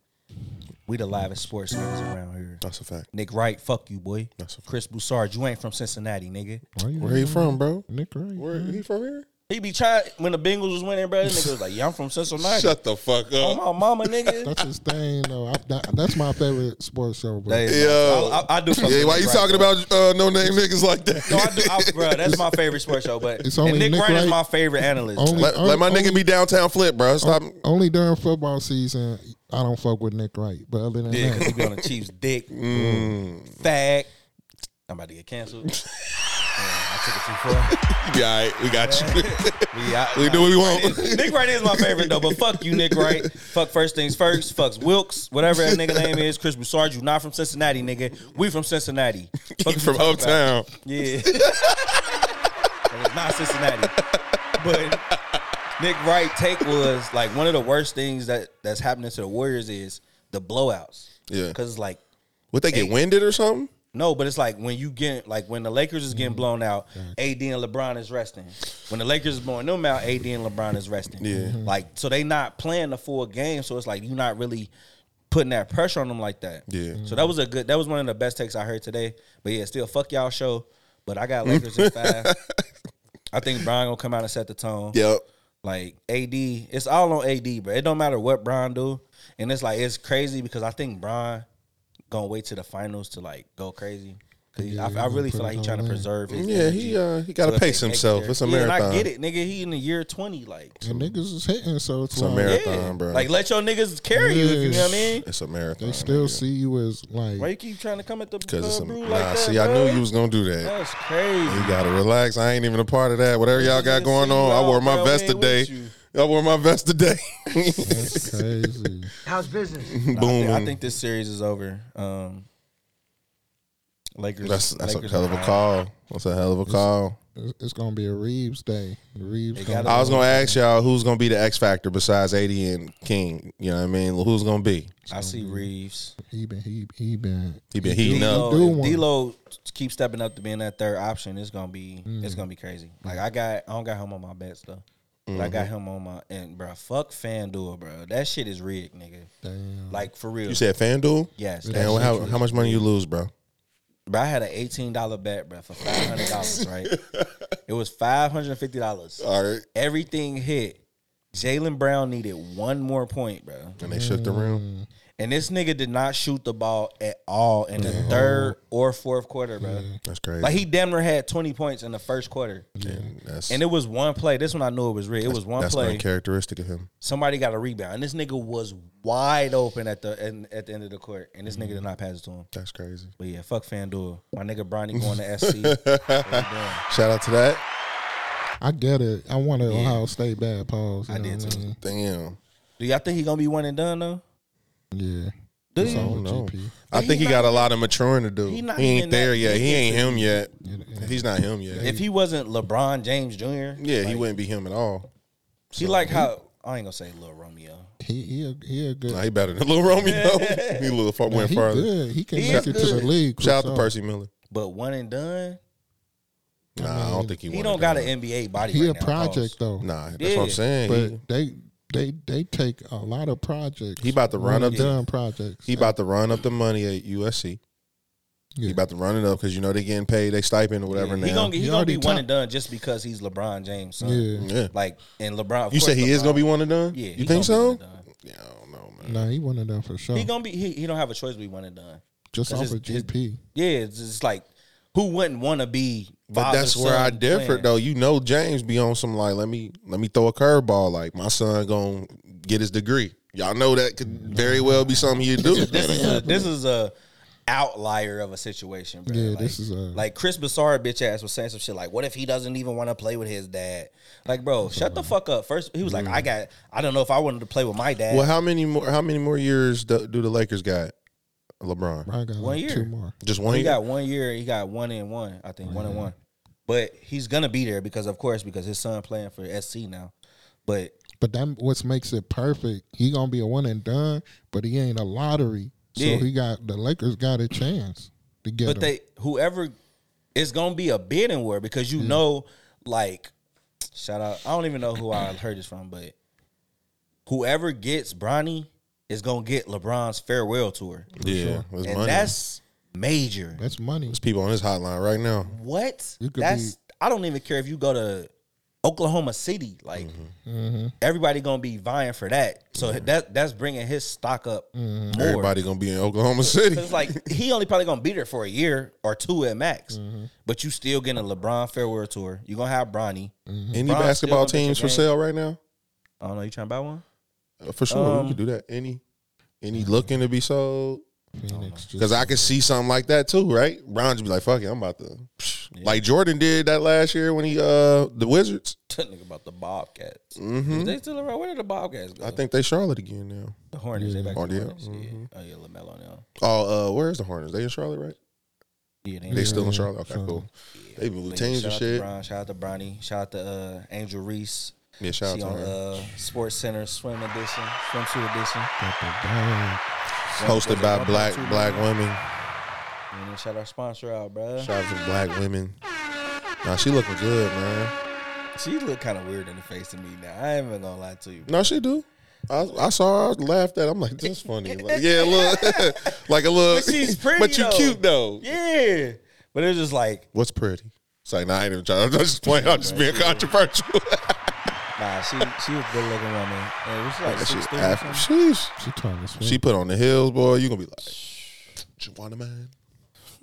We the livest sports niggas around here. That's a fact. Nick Wright, fuck you, boy. That's a fact. Chris Broussard, you ain't from Cincinnati, nigga. Why you Where he from, bro? Nick Wright. Where he from here? He be trying when the Bengals was winning, bro. This nigga was like, "Yeah, I'm from Cincinnati." Shut the fuck Oh up. my mama, nigga. [LAUGHS] That's his thing, though. I, that, that's my favorite sports show, bro. That is Yo. nice. I, I, I do. Fuck Yeah, why you Wright, talking bro. about uh, no name niggas like that? No, I do, I, bro. That's my favorite sports show. But It's and only Nick, Nick Wright is my favorite analyst. Only- let, let my Only- nigga be downtown flip, bro. Stop. Only during football season, I don't fuck with Nick Wright. But other than Yeah, 'cause that, he be on the Chiefs' dick. Mm. Fag. I'm about to get canceled. [LAUGHS] Took it too far. Yeah, all right, we got you. We, [LAUGHS] I, We do what we want. Nick Wright is- Nick Wright is my favorite though, but fuck you, Nick Wright. Fuck first things first. Fucks Wildes, whatever that nigga name is. Chris Broussard, you not from Cincinnati, nigga. We from Cincinnati. [LAUGHS] Fuck from talking about? Yeah. [LAUGHS] It's not Cincinnati. But Nick Wright take was like one of the worst things that that's happening to the Warriors is the blowouts. Yeah. Because it's like Would they get winded or something? No, but it's like when you get like when the Lakers is getting mm-hmm. blown out, AD and LeBron is resting. When the Lakers is blowing them out, AD and LeBron is resting. Yeah. Mm-hmm. Like so they not playing the full game, so it's like you're not really putting that pressure on them like that. Yeah. So that was a good that was one of the best takes I heard today. But yeah, still fuck y'all show. But I got [LAUGHS] Lakers in five. I think Brian gonna come out and set the tone. Yep. Like AD, it's all on AD, bro. It don't matter what Brian do, and it's like it's crazy because I think Brian gonna wait to the finals to like go crazy. Cause Yeah, I, I really feel like he's trying to preserve his. Yeah, energy he uh he got to if pace himself. there- It's a yeah, and marathon. I get it, nigga. He in the year twenty, like. and niggas is hitting, so it's, It's a marathon, yeah. bro. Like let your niggas carry you. If you know what I mean. It's a marathon. they still nigga. see you as like Why you keep trying to come at the Cause it's a, brew nah. like that? see, I knew you was gonna do that. That's crazy. You gotta relax. I ain't even a part of that. Whatever y'all got going on, I wore my bro. vest today. you. I wore my vest today. [LAUGHS] that's [LAUGHS] crazy. How's business? Boom. I think, I think this series is over. Um, Lakers. that's that's Lakers a hell of a call. That's a hell of a call. it's, it's gonna be a Reaves day. Reaves. Gonna I was gonna ask y'all who's gonna be the X factor besides AD and King. You know what I mean? Who's gonna be? I see Reaves. he been he he been He been heating up. do D'Lo, one. D'Lo keeps stepping up to being that third option, it's gonna be Mm. it's gonna be crazy. Like I got I don't got him on my bets though. But I Mm-hmm. got him on my and bro, fuck FanDuel, bro. That shit is rigged, nigga. damn. Like for real. You said FanDuel? yes. that Damn, shit how, is how much money you lose, bro? Bro, I had an eighteen dollar bet, bro, for five hundred dollars. [LAUGHS] right, it was five hundred and fifty dollars. All right. Everything hit. Jaylen Brown needed one more point, bro, And they shook the room. And this nigga did not shoot the ball at all in the mm-hmm. third or fourth quarter, bro. Mm-hmm. That's crazy. Like he damn near had twenty points in the first quarter, And that's and it was one play. This one I knew it was real. It was one that's play. Characteristic of him. Somebody got a rebound, and this nigga was wide open at the in, at the end of the court, and this nigga mm-hmm. did not pass it to him. That's crazy. But yeah, fuck FanDuel. My nigga Bronny going to SC. [LAUGHS] What we doing? Shout out to that. I get it. I wanted Ohio State bad pause. I did what too. mean? Damn. Do y'all think he gonna be one and done though? Yeah. Do It's you? all don't know. GP. I think he not got a lot of maturing to do. he He, ain't there that yet. He ain't him yet. He's not him yet. If he wasn't LeBron James Jr., yeah, he wouldn't be him at all. He like how I ain't gonna say Little Romeo. He he a, he a good. Nah, he better than Little Romeo. [LAUGHS] he a little far, Nah, went he farther. good. He can He make is it to the league. Shout out to. Percy Miller. But one and done, Nah, I don't think he. he don't got that. an NBA body. He right a now, project though. Nah, that's Yeah. what I'm saying. But he, they they they take a lot of projects. He about to run up and the- done projects. he about to run up the money at USC. Yeah. He about to run it up because you know they getting paid, they stipend or whatever Yeah, he now. gonna he, He gonna already be one and done just because he's LeBron James' son. Yeah. Yeah. Like and LeBron. of You course said he is gonna be one and done? Yeah, You think so? one and done. Yeah, I don't know, man. Nah, he one of them for sure. He gonna be he, he don't have a choice to be one and done. Just 'Cause off his- of his- GP. Yeah, it's just like who wouldn't want to be? But that's where I son, differ though. You know James be on some like let me let me throw a curveball. Like my son gonna get his degree. Y'all know that could very well be something he'd do. This is a, this is a outlier of a situation, bro. Yeah, like, this is a- like Chris Broussard bitch ass was saying some shit like, "What if he doesn't even want to play with his dad?" Like, bro, shut the fuck up. First, he was like, "I got, I don't know if I wanted to play with my dad." well, how many more how many more years do, do the Lakers got? LeBron. I got One like year. two more. Just one he year? got one year. He got one and one. I think one and one. But he's gonna be there because, of course, because his son playing for SC now. But But that what makes it perfect. He gonna be a one and done, but he ain't a lottery. So Yeah. he got the Lakers got a chance to get but him. they whoever it's gonna be a bidding war because you know, like, shout out. I don't even know who I [CLEARS THROAT] heard this from, but whoever gets Bronny is gonna get LeBron's farewell tour, Yeah, that's and money. that's major. That's money. There's people on this hotline right now. What? You could That's I don't even care if you go to Oklahoma City. Like Mm-hmm. everybody gonna be vying for that. So that that's bringing his stock up Mm-hmm. more. Everybody gonna be in Oklahoma City. It's like he only probably gonna be there for a year or two at max. Mm-hmm. But you still getting a LeBron farewell tour. You are gonna have Bronny. Any Bron's basketball still gonna teams for your game. sale right now? I don't know. You trying to buy one? Uh, For sure, Um, we could do that. Any, any looking to be sold? Because I could see something like that too, right? Brown just be like, "Fuck it, I'm about to," like Jordan did that last year when he uh the Wizards. [LAUGHS] Nigga about the Bobcats. Mhm. Is they still around? Where did the Bobcats go? I think they Charlotte again now. the Hornets. They back Oh, the yeah. Hornets. Yeah. Oh yeah, LaMelo now. Oh, uh, where's the Hornets? They in Charlotte, right? Yeah, they, They still in Charlotte. Okay, Charlotte. cool. They moved But teams yeah, and shout shit. Out shout out to Bronny. Shout out to uh, Angel Reese. Yeah, shout out to on her. uh, Sports Center Swim Edition, Swimsuit Edition. Hosted by black black women. And then shout our sponsor out, bruh. Shout out to black women. Nah, she looking good, man. She look kind of weird in the face to me now. I ain't even gonna lie to you. No, she do. I, I saw her, I laughed at. her. I'm like, this is funny. Like, yeah, look, [LAUGHS] like a little. But she's [LAUGHS] pretty, but you though. cute though. Yeah, but it's just like, What's pretty? It's like, nah, I ain't even trying. [LAUGHS] I'm just playing. I'm just being controversial. Nah, she she a good looking woman. And was she like That six shit three or Af- She trying to swim. She put on the hills, boy. You gonna be like, Juwanna Mann.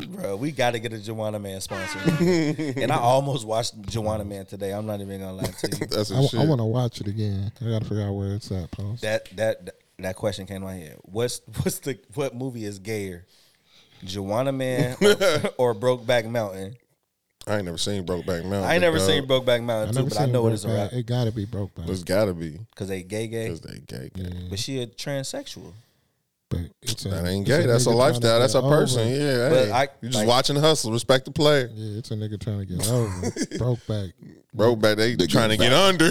Bro, we got to get a Juwanna Mann sponsor. [LAUGHS] and I almost watched Juwanna Mann today. I'm not even gonna lie to you. [LAUGHS] That's I, a shit. I want to watch it again. I got to figure out where it's at. Post. That that that question came to my head. What's what's the what movie is gayer? Juwanna Mann [LAUGHS] or, or Brokeback Mountain? I ain't never seen Brokeback Mountain. I ain't never dog. seen Brokeback I Mountain too, but I seen know it is a rap It got to be broke back. It's gotta be because they gay gay. because they gay. gay. But she a transsexual. But it's a, That ain't it's gay. That's a nigga trying to lifestyle. That's a person. over. Yeah, But hey, I- you just like- watching the hustle. Respect the player. Yeah, it's a nigga trying to get over. [LAUGHS] Broke back. Bro, back they trying to get under.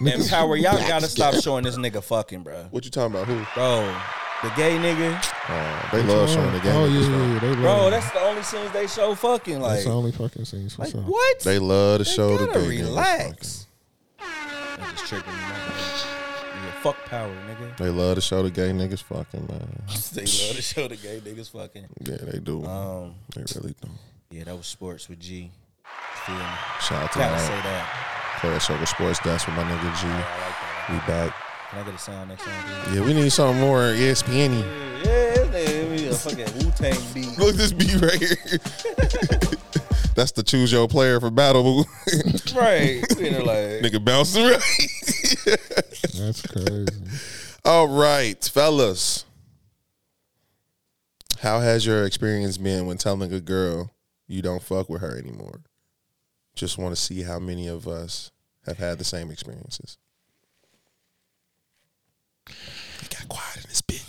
And power, y'all gotta [LAUGHS] stop showing this nigga fucking, bro. what you talking about? Who? Bro, the gay nigga. Oh, they love showing the gay. Oh yeah, niggas, though. yeah, they love. Bro, it. that's the only scenes they show fucking. Like, that's the only fucking scenes for like sure. what? They love to They show the gotta gay niggas relax. That just triggered me. my. Yeah, fuck power, nigga. They love to show the gay niggas fucking man. [LAUGHS] They love to show the gay niggas fucking. Yeah, they do. Um, they really do. yeah, that was sports with G. Feel me? Shout out to Gotta say that. that. Player Circle Sports Desk with my nigga G. I like that. We back. Can I get a sound next time, dude? Yeah, we need something more ESPN. Yeah, this nigga me a fucking Wu Tang beat. Look at this beat right here. [LAUGHS] That's the choose your player for battle. [LAUGHS] right. You know, like, Nigga bouncing right. That's crazy. All right, fellas. How has your experience been when telling a girl you don't fuck with her anymore? Just want to see how many of us have had the same experiences. He got quiet in this bitch.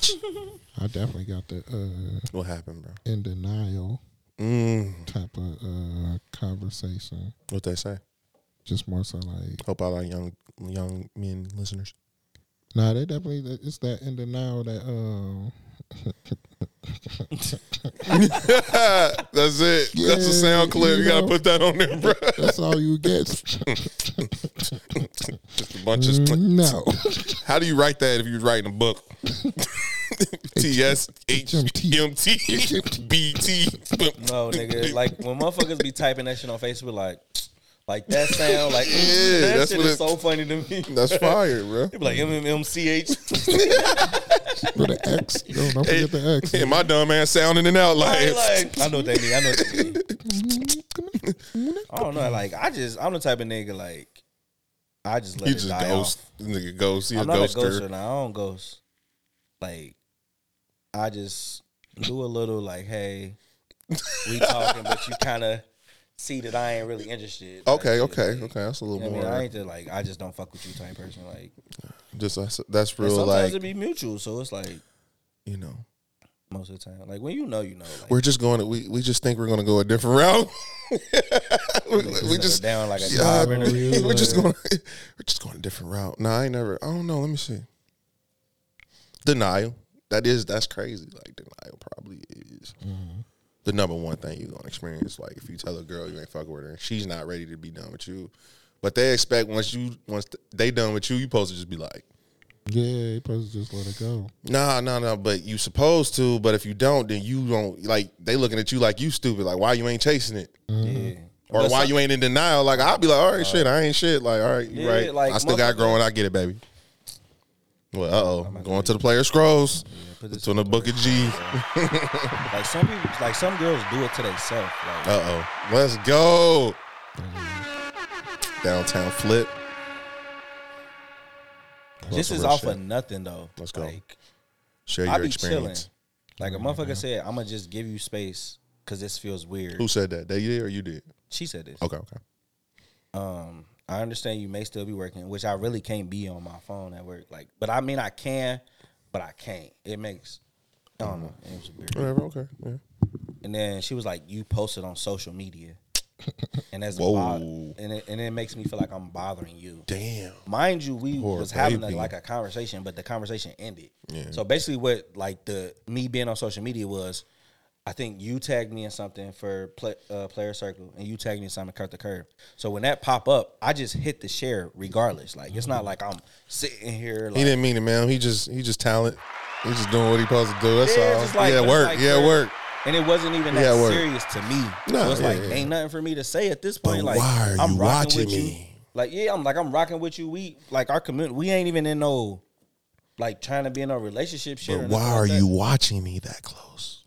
I definitely got the uh, what happened, bro? in denial Mm, type of uh, conversation. what they say? Just more so like, Hope all our young young men listeners. nah, they definitely it's that in denial that um. [LAUGHS] That's it. [LAUGHS] That's a sound clip. You, you gotta put that on there, bro. [LAUGHS] That's all you get. Just a bunch of. no. How do you write that if you're writing a book? T S H M T [LAUGHS] B T. no, nigga. Like, when motherfuckers be typing that shit on Facebook, like, like that sound, like, Yeah, mm, that that's shit what is it- so funny to me. That's fire, [LAUGHS] bro. They be like, MMMCH. [LAUGHS] With an X. Yo, don't forget the X. And my dumb ass sounding it out like, like, I know what they mean. I know what they mean. I don't know. Like, I just, I'm the type of nigga, like, I just let you it just die ghost. off. Nigga ghost. He a I'm not a ghoster. ghoster now. I don't ghost. Like, I just do a little like, hey, we talking, but you kind of see that I ain't really interested. type Okay, okay, Like, okay. That's a you little know what I more. mean, I ain't just like I just don't fuck with you type person. Like, Just that's, that's real. sometimes Like it be mutual, so it's like you know, most of the time, like when you know, you know. Like, we're just going. To, we we just think we're going to go a different route. [LAUGHS] we, we just down like a job interview. [LAUGHS] we're just going. [LAUGHS] We're just going a different route. No, I ain't never. I don't know. Let me see. Denial. That is that's crazy. Like denial probably is mm-hmm. the number one thing you're gonna experience. Like if you tell a girl you ain't fucking with her, and she's not ready to be done with you, but they expect once you once they done with you, you supposed to just be like, Yeah, you supposed to just let it go. nah, nah, nah. But you supposed to. But if you don't, then you don't. Like they looking at you like you stupid. Like why you ain't chasing it. Mm-hmm. yeah. Or But why some- you ain't in denial? Like I'll be like, all right, shit, I ain't shit. Like, all right, you Yeah, right. like, I still got growing. I get it, baby. Well, uh oh, going to the player scrolls. put it's on the book of G. [LAUGHS] like some people, like some girls do it to themselves. Like, Uh oh, let's go. Downtown flip. this is off shit. of nothing though. Let's go. Like, Share I your be experience. chilling. Like a motherfucker said, I'm gonna just give you space because this feels weird. Who said that? They did or you did? She said this. Okay, okay. Um, I understand you may still be working, which I really can't be on my phone at work. Like, but I mean, I can, but I can't. It makes I don't know. It was weird. Whatever. Okay. Yeah. And then she was like, "You posted on social media," [LAUGHS] and as Whoa. bo- and it, and it makes me feel like I'm bothering you. Damn. Mind you, we Poor was having a, like a conversation, but the conversation ended. Yeah. So basically, what like the me being on social media was, I think you tagged me in something for play, uh, player circle, and you tagged me in something cut the curve. So when that pop up, I just hit the share regardless. Like it's not like I'm sitting here. Like, He didn't mean it, man. He just he just talent. He just doing what he supposed to do. That's Yeah, all. like- yeah, work. like, yeah, bro, work. And it wasn't even that Yeah, serious to me. No, so it's yeah, like ain't nothing for me to say at this point. But like why are I'm you rocking watching with you. me? Like yeah, I'm like I'm rocking with you. We like our community. We ain't even in no like trying to be in a relationship shit. But why are like you watching me that close?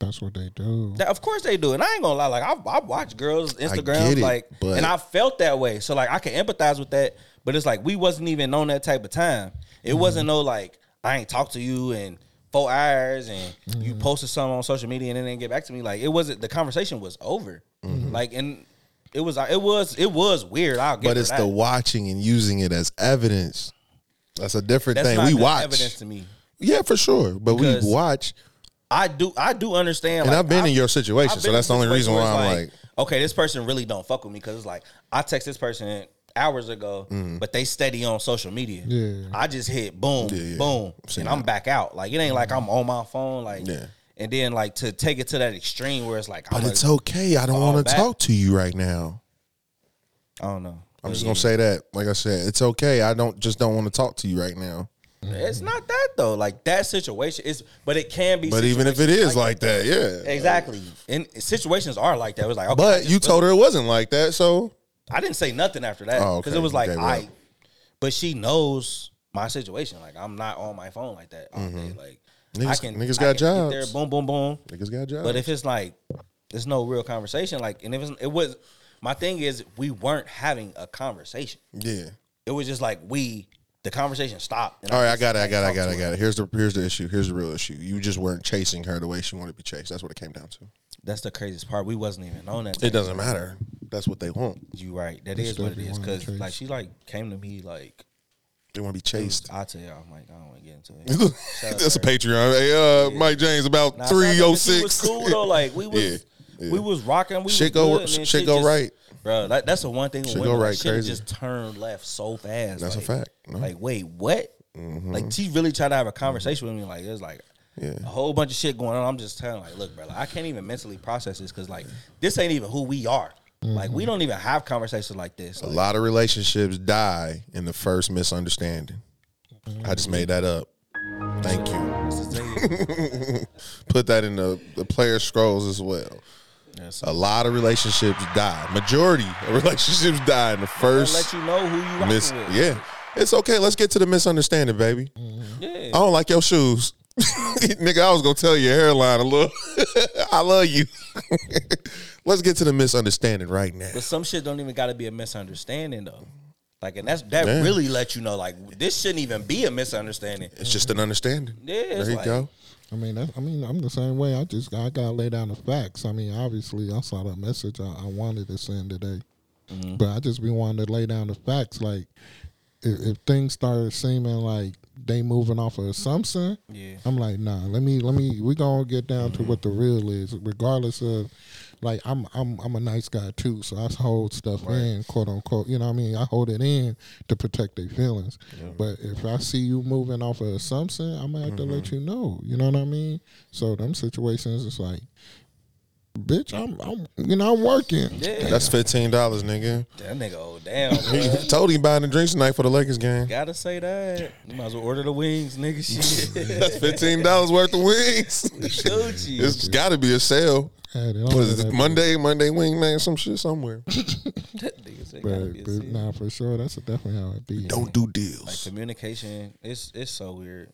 That's what they do. That- of course they do, and I ain't gonna lie. Like I, I watch girls Instagram, like, but- and I felt that way. So like I can empathize with that. But it's like we wasn't even on that type of time. It Mm-hmm. wasn't no like I ain't talked to you in four hours, and you Mm-hmm. posted something on social media and then didn't get back to me. Like it wasn't. The conversation was over. Mm-hmm. Like and it was. It was. It was weird. I'll get. But it's that. the watching and using it as evidence. That's a different That's thing. We watch. evidence to me. Yeah, for sure. But Because- we watch, I do I do understand. and like, I've been in your I've situation, so that's the only reason why I'm it's like, okay, this person really don't fuck with me because it's like I text this person hours ago, Mm-hmm. but they steady on social media. Yeah. I just hit boom, yeah. boom, Seen and I'm back out. Like it ain't like I'm on my phone, like Yeah. And then like to take it to that extreme where it's like, but I'm it's okay. I don't want to talk to you right now. I don't know. I'm just yeah. gonna say that. Like I said, it's okay. I don't just don't want to talk to you right now. It's not that though. Like that situation is, but it can be. But even if it is like that, yeah. exactly. And situations are like that. It was like, okay, I But just you told her it wasn't like that, so I didn't say nothing after that Oh, because okay. it was like Okay, well. I, but she knows my situation. Like I'm not on my phone like that all day. Like I Mm-hmm. Niggas- can, niggas I got can sit there, jobs. boom, boom, boom. niggas got jobs. But if it's like there's no real conversation, like, and if it's, it was my thing is we weren't having a conversation. yeah. It was just like we the conversation stopped. and All right, I just got it. I got it. I got it. I got it. Here's the here's the issue. Here's the real issue. You just weren't chasing her the way she wanted to be chased. That's what it came down to. That's the craziest part. We wasn't even on that. It doesn't matter. That's what they want. You right. That That's is what it definitely is. one of the Because like she like came to me like They want to be chased. I tell you, I'm like I don't want to get into it. [LAUGHS] That's a. Patreon. Hey, uh, Mike James about Nah, three shout out oh to her. She was cool though. [LAUGHS] Like we was, Yeah, yeah. we was rocking. We Shit was go- good, and shit go right. bro. That, that's the one thing. With Shit women, go like, right shit crazy. just turned left so fast. That's a fact. No. Like wait, what? Mm-hmm. Like she really tried to have a conversation with me. Like it was like Yeah. a whole bunch of shit going on. I'm just telling like, look, bro, like, I can't even mentally process this because like this ain't even who we are. Mm-hmm. Like we don't even have conversations like this. A lot of relationships die in the first misunderstanding. I just made that up. Thank you. this is the- [LAUGHS] Put that in the, the player scrolls as well. yeah, A lot of relationships die. Majority of [LAUGHS] relationships die in the first let you know who you mis-. Yeah. It's okay. Let's get to the misunderstanding, baby. yeah. I don't like your shoes. [LAUGHS] Nigga, I was gonna tell your hairline a little. [LAUGHS] I love you. [LAUGHS] Let's get to the misunderstanding right now. But some shit don't even got to be a misunderstanding though. Like, and that's that Yeah. really let you know like this shouldn't even be a misunderstanding. It's just an understanding. Yeah, there you like- go. I mean, that's, I mean, I'm the same way. I just I gotta lay down the facts. I mean, obviously, I saw the message I, I wanted to send today, Mm-hmm. but I just be wanting to lay down the facts. Like, if, if things started seeming like they moving off of assumption, Yeah. I'm like, nah. Let me let me. We gonna get down Mm-hmm. to what the real is, regardless of. Like I'm, I'm, I'm a nice guy too, so I hold stuff in, quote unquote. You know what I mean? I hold it in to protect their feelings. But if I see you moving off of assumption, I'm gonna have to Mm-hmm. let you know. You know what I mean? So them situations, it's like, bitch, I'm, I'm, you know, I'm working. Yeah, That's fifteen dollars, nigga. that nigga. Oh damn, He told him buying the drinks tonight for the Lakers game. Gotta say that. You might as well order the wings, nigga. [LAUGHS] Shit. That's fifteen dollars worth of wings. Gucci. It's got to be a sale. Had it on What is that it? bitch. Monday, Monday wing man, some shit somewhere. [LAUGHS] That nigga said gotta But, be a but sin. nah, for sure, that's definitely how it be. Don't do Like deals. communication, it's it's so weird.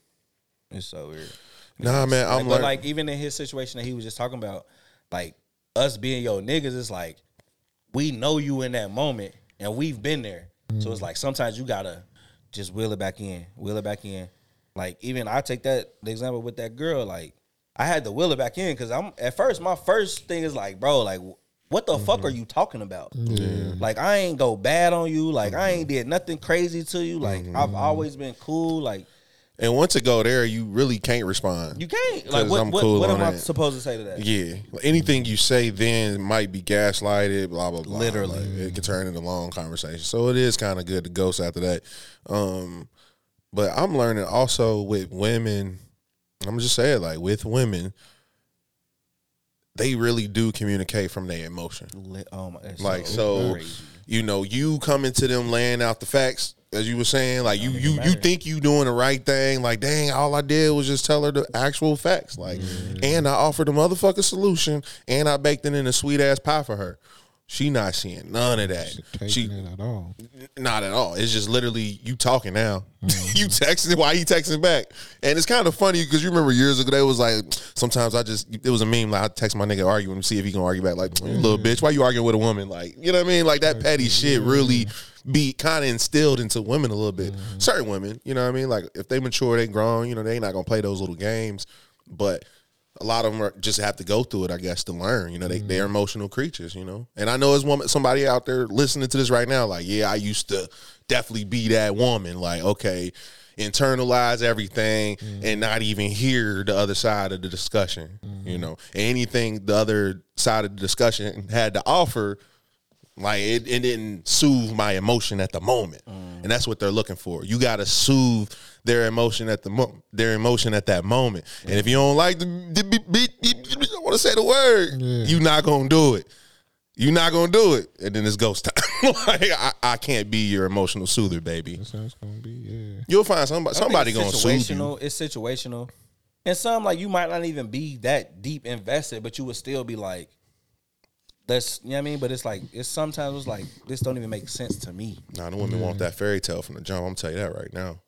It's so weird. Nah, man, I'm but learning. like even in his situation that he was just talking about, like us being your niggas, it's like we know you in that moment and we've been there. So it's mm. like sometimes you gotta just wheel it back in, wheel it back in. Like even I take that the example with that girl, like I had to wheel it back in because I'm at first my first thing is like, bro, like what the fuck are mm-hmm. you talking about? Like I ain't go bad on you, like I ain't mm-hmm. did nothing crazy to you. Like I've mm-hmm. always been cool. Like and once it go there, you really can't respond. you can't. Like what? I'm what, cool what am I that. supposed to say to that? Yeah, anything you say then might be gaslighted. Blah blah blah. Literally. Like, it can turn into long conversation. So it is kind of good to ghost after that. Um, but I'm learning also with women. I'm just saying, like with women, they really do communicate from their emotion. Oh my, Like so, crazy. you know, you coming to them laying out the facts, as you were saying, like you you you think you doing the right thing. Like, dang, all I did was just tell her the actual facts. Like, and I offered a motherfucking solution, and I baked it in a sweet ass pie for her. She not seeing none of that. She it at all. not at all. It's just literally you talking now. Mm-hmm. [LAUGHS] you texting. Why he texting back? And it's kind of funny because you remember years ago they was like sometimes I just it was a meme like I text my nigga arguing see if he can argue back like "You little bitch why you arguing with a woman like you know what I mean like that petty shit really be kind of instilled into women a little bit. Mm-hmm. Certain women, you know what I mean like if they mature they grown you know they ain't not gonna play those little games, but. A lot of them are, just have to go through it, I guess, to learn. You know, they they're mm-hmm. emotional creatures. You know, and I know as woman, somebody out there listening to this right now, like, yeah, I used to definitely be that woman. Like, okay, internalize everything mm-hmm. and not even hear the other side of the discussion. You mm-hmm. know, anything the other side of the discussion had to offer, like it, it didn't soothe my emotion at the moment, mm. and that's what they're looking for. You got to soothe their emotion at the mo- their emotion at that moment. And if you don't like the, the, the, the I want to say the word, you're not gonna do it. You're not gonna do it, and then it's ghost time. [LAUGHS] like I, I can't be your emotional soother, baby. That's how it's gonna be. Yeah. You'll find somebody I somebody gonna soothe you. situational. It's situational, and some like you might not even be that deep invested, but you would still be like, "That's you know what I mean." But it's like it's sometimes it's like this don't even make sense to me. Nah, the women want that fairy tale from the jump. I'm gonna tell you that right now.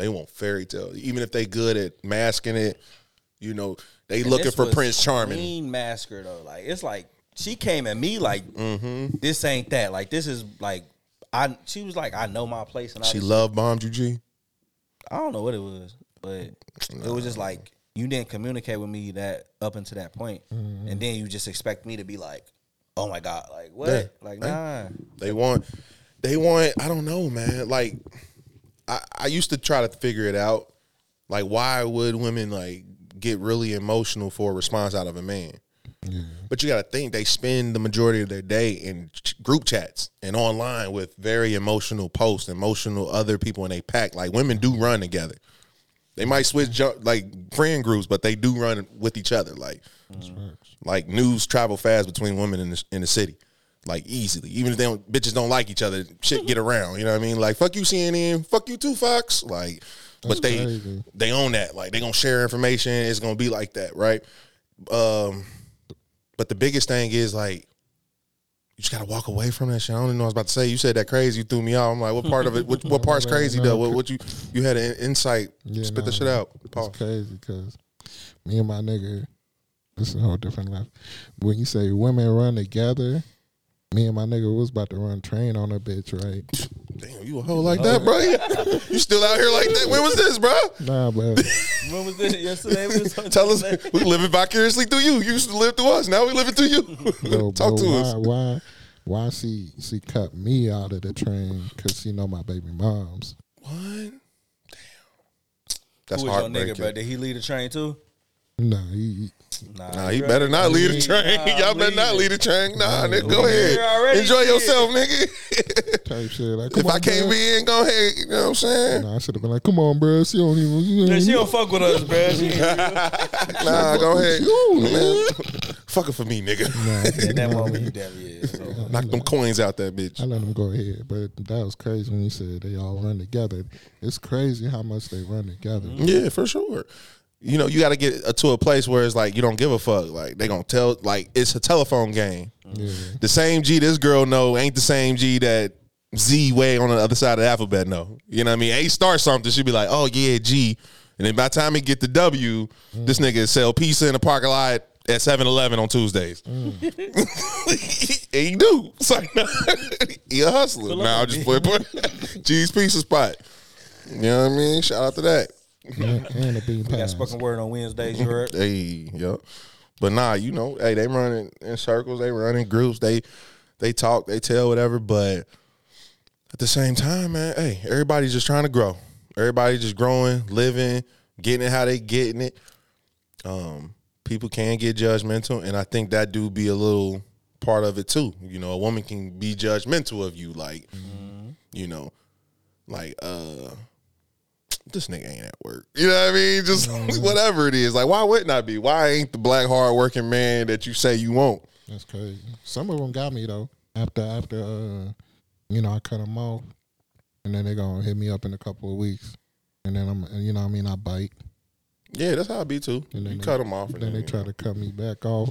They want fairy tale, even if they good at masking it. You know, they And looking for Prince Charming. Mean masker though, like it's like she came at me like Mm-hmm. this ain't that. Like this is like I. She was like I know my place, and I She was- love bombed you, G. I don't know what it was, but it was just like you didn't communicate with me that up until that point, and then you just expect me to be like, "Oh my god, like what? Yeah. Like Hey. nah." They want, they want. I don't know, man. Like, I, I used to try to figure it out. Like, why would women like get really emotional for a response out of a man? But you got to think they spend the majority of their day in ch- group chats and online with very emotional posts, emotional other people in a pack. Like women do run together. They might switch jo- like friend groups, but they do run with each other. Like, like news travel fast between women in the in the city, like easily. Even if they don't, bitches don't like each other, shit get around. You know what I mean? Like fuck you CNN, fuck you too Fox. Like, but they crazy. they own that. Like they gonna share information. It's gonna be like that, right? Um, but the biggest thing is like. You just gotta walk away from that shit. I don't even know what I was about to say. You said that crazy. You threw me out. I'm like, what part of it? What, what [LAUGHS] part's crazy though? What, what you you had an insight? Yeah, Spit the shit out. It's crazy because me and my nigga, this is a whole different life. When you say women run together, me and my nigga was about to run train on a bitch, right? Damn, you a hoe like that, oh, bro? [LAUGHS] You still out here like that? When was this, bro? Nah, bro. [LAUGHS] When was this? Yesterday we was on Tell us, Tuesday. we living vicariously through you. You used to live through us. Now we living through you. [LAUGHS] yo, Talk bro, to why, us. why, why she she cut me out of the train because she know my baby moms. What? Damn. That's Who was your nigga, heartbreaking. bro? Did he lead the train too? Nah, he, Nah, Nah, he bro. better not lead [LAUGHS] the train. Nah, Y'all better not lead lead the train. Nah, nigga, go ahead. Enjoy shit. yourself, nigga. type shit. Like, [LAUGHS] if come I can't bro. be in, go ahead. You know what I'm saying? Nah, I should have been like, come on, bro. She don't even. You Yeah, she don't fuck with us, bro. She [LAUGHS] Nah, go ahead. Man, fuck it for me, nigga. In that moment, he definitely is. So. Knock them coins out that bitch. I let them go ahead, but that was crazy when you said they all run together. It's crazy how much they run together. Yeah, for sure. You know, you got to get uh, to a place where it's like you don't give a fuck. Like they gonna tell, like it's a telephone game. Yeah. The same G this girl know ain't the same G that Z way on the other side of the alphabet know. You know what I mean? A start something, she'd be like, oh yeah, G. And then by the time he get the W, this nigga sell pizza in the parking lot at 7-Eleven on Tuesdays. [LAUGHS] and he do. It's like, [LAUGHS] he a hustler. Nah, I'm just put, put [LAUGHS] G's pizza spot. You know what I mean? Shout out to that. And, and the bean We got pies. spoken word on Wednesdays. You heard? [LAUGHS] Hey, yep. But nah, you know, hey, they running in circles, they run in groups, they they talk, they tell whatever. But at the same time, man, hey, everybody's just trying to grow. Everybody's just growing, living, getting it how they getting it. Um, people can get judgmental, and I think that do be a little part of it too. You know, a woman can be judgmental of you, like, you know, like uh this nigga ain't at work. You know what I mean? Just [LAUGHS] whatever it is. Like, why wouldn't I be? Why ain't the black hardworking man that you say you want? That's crazy. Some of them got me though. After after uh, you know, I cut them off, and then they gonna hit me up in a couple of weeks, and then I'm, you know, what I mean, I bite, Yeah, that's how I be too. and then You they, cut them off. and Then they try know. to cut me back off,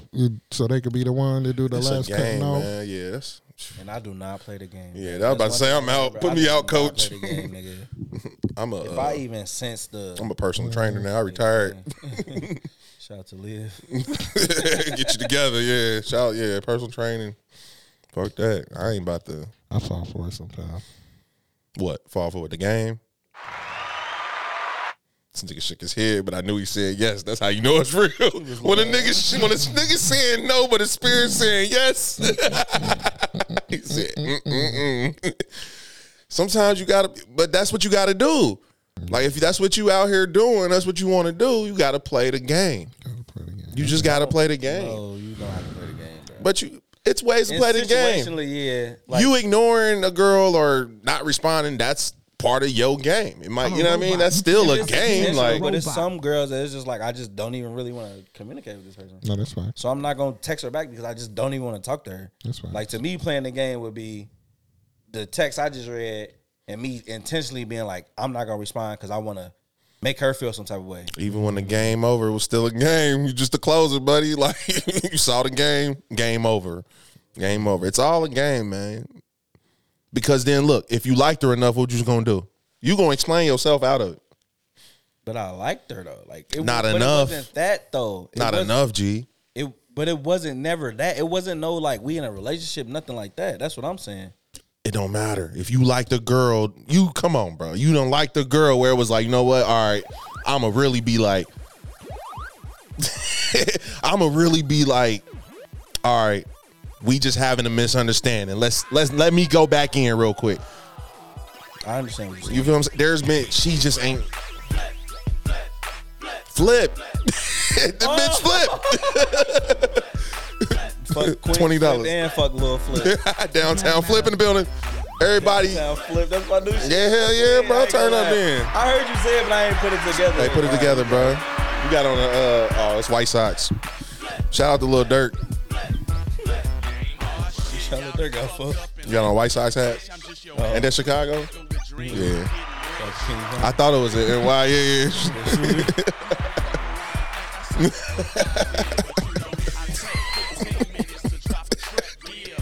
so they could be the one to do the It's last game, cutting off. man. Yeah, that's And I do not play the game. Yeah, bro. I was about to say, I'm out. Put me out, coach. game. [LAUGHS] I'm a If uh, I even sense the, I'm a personal trainer now. I retired. [LAUGHS] shout out to live. [LAUGHS] Get you together, yeah. Shout, yeah, personal training. Fuck that. I ain't about to I fall for it sometimes. what fall for it, the game. This nigga shook his head, but I knew he said yes. That's how you know it's real. [LAUGHS] when a nigga sh- when a nigga saying no, but his spirit saying yes. [LAUGHS] he said, Mm-mm-mm. [LAUGHS] Sometimes you gotta, but that's what you gotta do. Like if that's what you out here doing, that's what you want to do. You got to play the game. Gotta play the game. You just got to play the game. Oh, you know how to play the game, bro. But you, it's ways to And play the game. situationally, yeah. Like, you ignoring a girl or not responding, that's part of your game. It might, you know what I mean? That's still a game. Like, but it's some girls that it's just like I just don't even really want to communicate with this person. No, that's fine. So I'm not gonna text her back because I just don't even want to talk to her. That's fine. Like to me, playing the game would be the text I just read and me intentionally being like, I'm not gonna respond because I want to make her feel some type of way. even when the game over, it was still a game. You just a closer, buddy. [LAUGHS] Like you saw the game, game over, game over. It's all a game, man. Because then look, if you liked her enough, what you gonna do? You gonna explain yourself out of it. But I liked her though. Like it, Not but enough. It wasn't that though. It Not enough, G. It, but it wasn't never that. It wasn't no like we in a relationship, nothing like that. That's what I'm saying. It don't matter. If you like the girl, you come on, bro. You don't like the girl where it was like, you know what? All right, I'ma really be like, [LAUGHS] I'ma really be like, all right, we just having a misunderstanding. Let's let's let me go back in real quick. I understand what you're saying. You feel what I'm saying? There's been she just ain't flip. [LAUGHS] the bitch flip. [LAUGHS] $20. Flip and fuck little Flip. [LAUGHS] Downtown flip in the building. Everybody, Downtown Flip. That's my new shit. yeah, hell yeah, bro. Turn up then. I heard you say it, but I ain't put it together. They put it together, bro. You got on a uh, oh, it's White Sox. Shout out to Lil Durk. Out there, go fuck. You got on a White Sox hat. Uh-huh. And then Chicago. Yeah, I thought it was a NY. Yeah, [LAUGHS] yeah.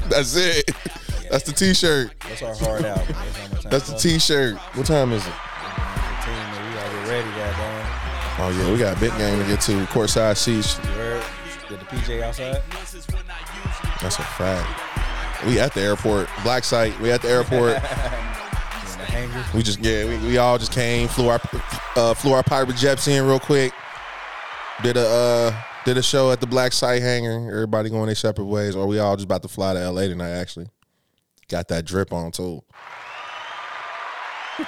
That's it. That's the T-shirt. That's our hard out. That's how much time That's the. T-shirt. What time is it? Team that we gotta get ready, goddamn. Oh yeah, we got a big game to get to. Courtside seats. Get the PJ outside. That's a fact. We at the airport. Black site. We at the airport. In the hanger. We just yeah, we, we all just came, flew our uh, flew our pirate jets in real quick. Did a uh, did a show at the Black Site Hangar. Everybody going their separate ways, or we all just about to fly to LA tonight. Actually, got that drip on too.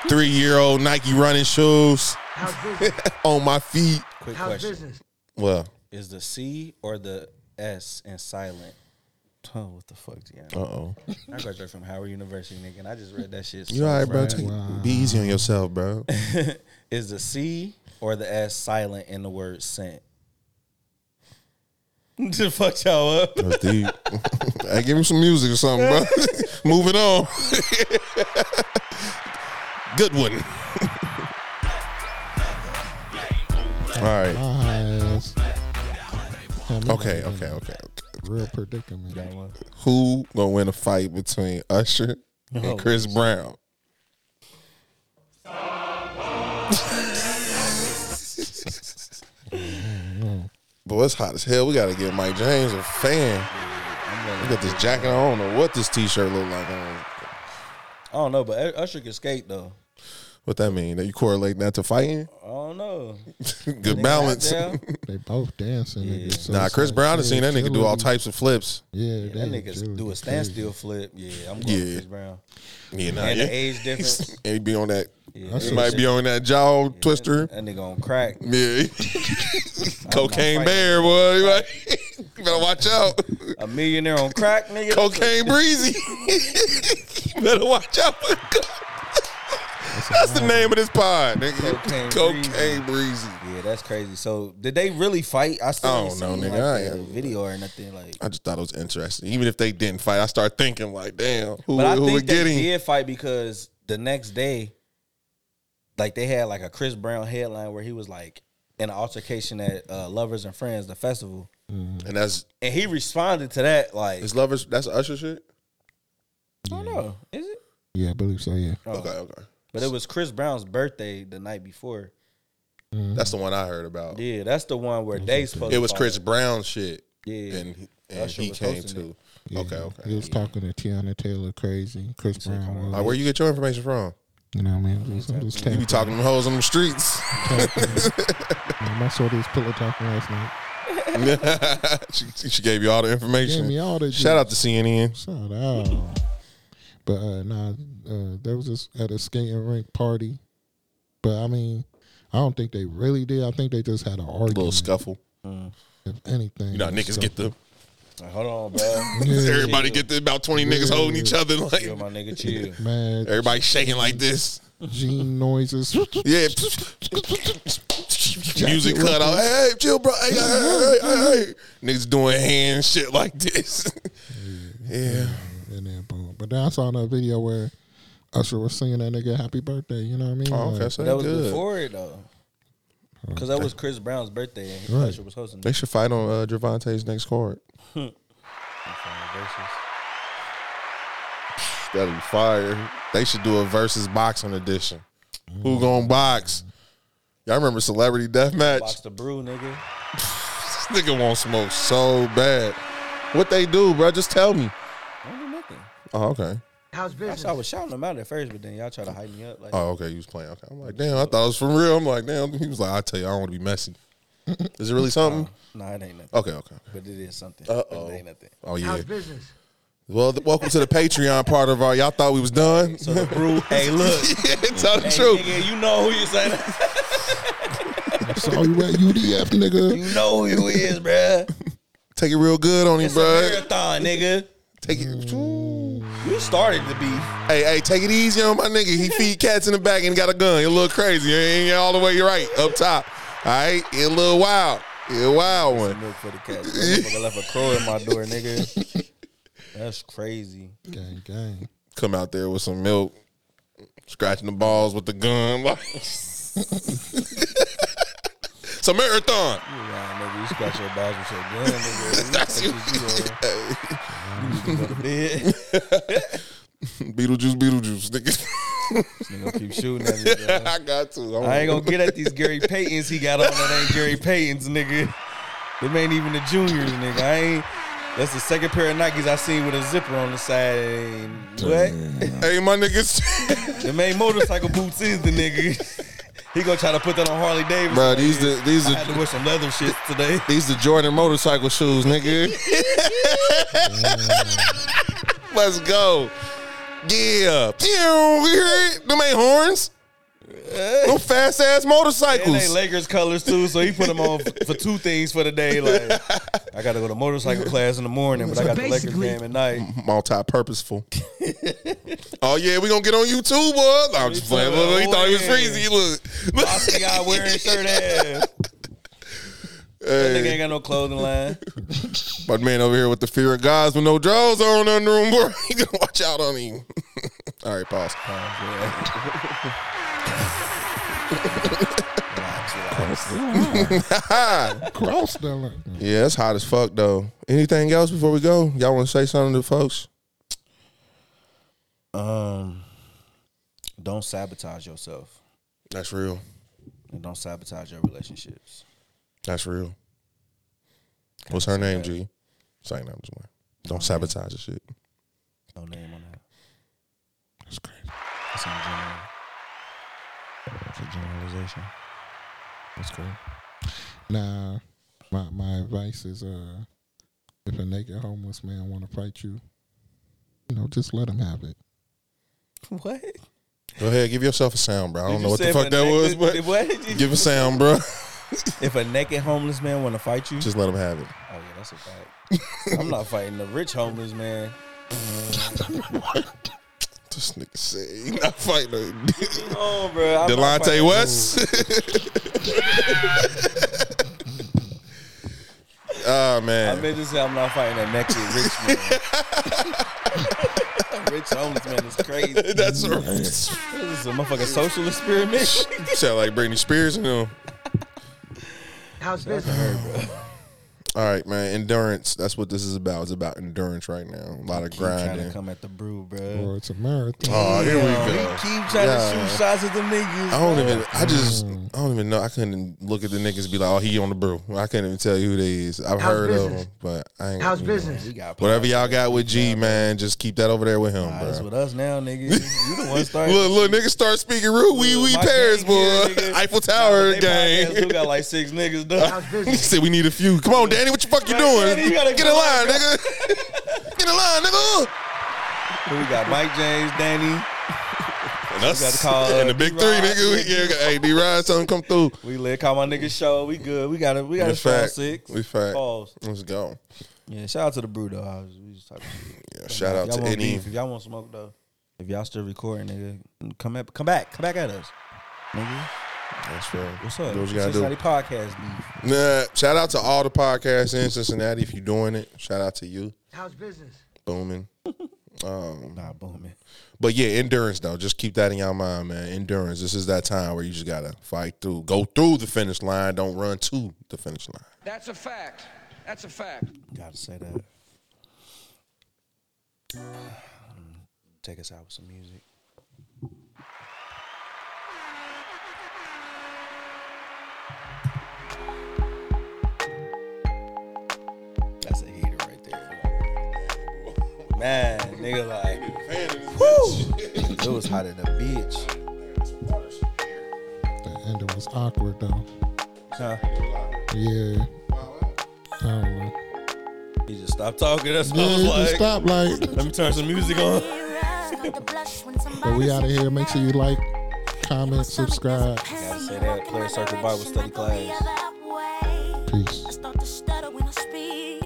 Three year old Nike running shoes [LAUGHS] on my feet. Quick How's question: business? Well, Is the C or the S in silent? Oh, what the fuck, Deanna? uh oh. I graduated from Howard University, nigga, and I just read that shit. You so all right, bro? fresh. Take, Be easy on yourself, bro. [LAUGHS] Is the C or the S silent in the word sent? [LAUGHS] to fuck y'all up. That's deep. [LAUGHS] hey, give him some music or something, bro. Moving on. Good one. All right. Eyes. Yeah, me Okay, okay, okay. Real predicament. Who gonna win a fight between Usher and Oh, Chris Brown? Boy, it's hot as hell. We gotta get Mike James a fan. We got this jacket on. I don't know what this t-shirt look like. on. I don't know, but Usher can skate though. What that mean? That you correlate that to fighting? I don't know. [LAUGHS] Good balance. [LAUGHS] They both dancing. nigga, so Nah, Chris like, Brown, I seen that nigga do all types of flips. Yeah, that they nigga do a standstill flip. Yeah, I'm going Yeah. with Chris Brown. Yeah, nah, And yeah. the age [LAUGHS] difference. and he be on that. Yeah, He might be on that jaw twister. That nigga on crack. Yeah. Cocaine bear, boy. You you better watch out. A millionaire on crack, nigga. Cocaine breezy. you better watch out. That's the name of this pod, nigga. Cocaine [LAUGHS] Cocaine breezy. Yeah, that's crazy. So, did they really fight? I still I don't know, seen, nigga. I Like, the am- video or nothing. Like, I just thought it was interesting. Even if they didn't fight, I start thinking like, damn, who, but I who think would they get him? did fight because the next day, like they had like a Chris Brown headline where he was like in an altercation at uh, Lovers and Friends, the festival, And that's and he responded to that like, his lovers. That's Usher shit. I don't know, is it? Yeah, I believe so. Yeah. Oh. Okay, okay. But it was Chris Brown's birthday the night before. Mm-hmm. That's the one I heard about. Yeah, that's the one where they supposed. It was fight. Chris Brown's shit. Yeah, and he, and Usher he came hosting too. Yeah. Okay, okay. He was talking to Teyana Taylor crazy. Chris Brown. was. Like, uh, where you get your information from? You know what I mean? I'm just, I'm just You be talking to them hoes on the streets. [LAUGHS] Man, my shorty was pillow talking last night. [LAUGHS] she, she gave you all the information. Gave me all the Shout out to. CNN. Shout out. But uh, nah, uh, there was just at a skating rink party. But I mean, I don't think they really did. I think they just had an argument. A little scuffle. If anything, You know, how niggas get the hold on, bro. [LAUGHS] [LAUGHS] everybody get the about twenty niggas holding each other Chill, like my nigga, chill. [LAUGHS] man. everybody shaking like this. Gene noises. Yeah. Music cut out. Hey, chill, bro. Hey, hey, hey, hey, hey. Niggas doing hand shit like this. yeah. and then boom. But then I saw another video where Usher was singing that nigga happy birthday. You know what I mean? Oh, okay. Like, So That was good. before it though. Because that was Chris Brown's birthday and Right. Usher was hosting They should fight on uh, Gervonta's next card. [LAUGHS] [LAUGHS] That'll be fire. They should do a versus boxing edition. Who gonna box? Y'all remember Celebrity Deathmatch? Box the brew, nigga. [LAUGHS] This nigga won't smoke so bad. What they do, bro? Just tell me. Oh, okay. How's Actually, I business? was shouting them out at first, but then y'all try to hype me up. Like, Oh, okay. You was playing. Okay. I'm like, damn. I thought it was for real. I'm like, damn. He was like, I tell you, I don't want to be messy. Is it really [LAUGHS] something? nah, it ain't nothing. Okay. Okay. But it is something. Uh oh. it ain't nothing. Oh yeah. How's business? Well, th- welcome to the Patreon part of our. Y'all thought we was done. So the brew, [LAUGHS] hey, look. [LAUGHS] Tell the Hey, truth. nigga, you know who you saying. saw you at UDF, nigga. you know who you is, bruh. Take it real good on him, It's a bro. marathon, nigga. Take it. Ooh. You started the beef. Hey, hey, take it easy on my nigga. He feed cats in the back and got a gun. He look crazy. He ain't all the way right up top. All right, he a little wild. He a wild one. Milk for the cat. That motherfucker left a crow in my door, nigga. That's crazy. Gang, gang. Come out there with some milk, scratching the balls with the gun. [LAUGHS] [LAUGHS] It's a marathon. Yeah, nigga, you scratch your balls with your gun, nigga. [LAUGHS] That's you. You [LAUGHS] go. Beetlejuice, Beetlejuice, nigga. This nigga keep shooting at me, [LAUGHS] bro. I got to. I'm- I ain't gonna get at these Gary Paytons he got on that ain't Gary Paytons, nigga. Them ain't even the juniors, nigga. I ain't. That's the second pair of Nikes I seen with a zipper on the side. And what? Hey, my niggas. the main motorcycle boots is the nigga. He gonna try to put that on Harley Davidson. Bro, these the these I had to wear some leather shit today. [LAUGHS] these the Jordan motorcycle shoes, nigga. [LAUGHS] Let's go. Yeah. Pew, you hear it? Them ain't horns. Them fast ass And they motorcycles. Lakers colors too, so he put them on for two things for the day. Like, I gotta go to motorcycle class in the morning, but I got the Lakers basically- game at night. Multi-purposeful. oh yeah, we gonna get on YouTube, boy. I'm just playing. Look, he thought he was freezy. Look. Oscar got wearing shirt ass. That nigga ain't got no clothing line. My man over here with the fear of guys with no drawers on under the room, bro. You [LAUGHS] gonna watch out on him. [LAUGHS] All right, pause. Cross the [LAUGHS] Yeah, it's hot as fuck though. Anything else before we go? Y'all want to say something to folks? Um, don't sabotage yourself, That's real. and don't sabotage your relationships. That's real. What's her name, G? Same name as mine. Don't sabotage the shit. No name on that. That's crazy. It's in general. It's a generalization. That's cool. Nah, my my advice is uh, if a naked homeless man want to fight you, you know, just let him have it. What? Go ahead, give yourself a sound, bro. I don't know what the fuck a that was, but [LAUGHS] what did you give a sound, bro. [LAUGHS] If a naked homeless man want to fight you, Just let him have it. oh yeah, that's a fact. I'm not fighting the rich homeless man. [LAUGHS] This nigga say he not fighting no Oh, bro. I'm not Delonte fighting West. oh [LAUGHS] I man. meant to say I'm not fighting a naked rich man. [LAUGHS] rich homeless man is crazy. [LAUGHS] That's a, This is a motherfucking socialist experiment. sound like Britney Spears and them. How's business? All right, man. Endurance. That's what this is about. It's about endurance right now. A lot of Keep trying to grinding. come at the brew, bro. Or it's a marathon. Oh, here we go. He go. keep trying Yeah. to shoot shots at the niggas. I don't bro. even. I just. Mm. I don't even know. I couldn't look at the niggas and be like, "Oh, he on the brew." I couldn't even tell you who they is. I've How's heard business? of them, but I ain't. How's you know. business? We got Whatever y'all got with G, man, just keep that over there with him, Nah, it's bro. with us now, nigga. [LAUGHS] You the one starting. Look, look, niggas start speaking rude. We we Paris, gang boy. here. [LAUGHS] Eiffel Tower Nah, but podcast gang. Who got like six niggas [LAUGHS] done? How's He said we need a few. Come on, Danny. What you fuck you doing? Danny, you gotta Get in line, nigga. [LAUGHS] Get in line, nigga. we got Mike James, Danny. And us, We got to call, uh, and the big three, D-Rod. nigga. We, yeah, hey, D Rod, something come through. We let call my nigga show. We good. We got a we got a strong six. We fact. Pause. Let's go. Yeah, shout out to the brew though. I was, we just talking shit. Yeah, shout out to any. beef, If y'all want smoke though, if y'all still recording, nigga, come at, come back, come back at us, nigga. That's right. What's up? Do what you gotta Cincinnati do. podcast beef. Nah, shout out to all the podcasts in Cincinnati. If you're doing it, shout out to you. How's business? Booming. Um, Nah, booming. but yeah, endurance though. Just keep that in your mind, man. Endurance. This is that time where you just gotta fight through, go through the finish line. Don't run to the finish line. That's a fact. That's a fact. Gotta say that. [SIGHS] Take us out with some music. Man, nigga, like, whew, it was hot in a bitch. The end it was awkward though. Huh? Yeah. I don't know. He just stopped talking. That's what I was you like. stop like. Let me turn some music on. But we out of here. Make sure you like, comment, subscribe. Gotta say that. Player Circle Bible Study Class. Peace.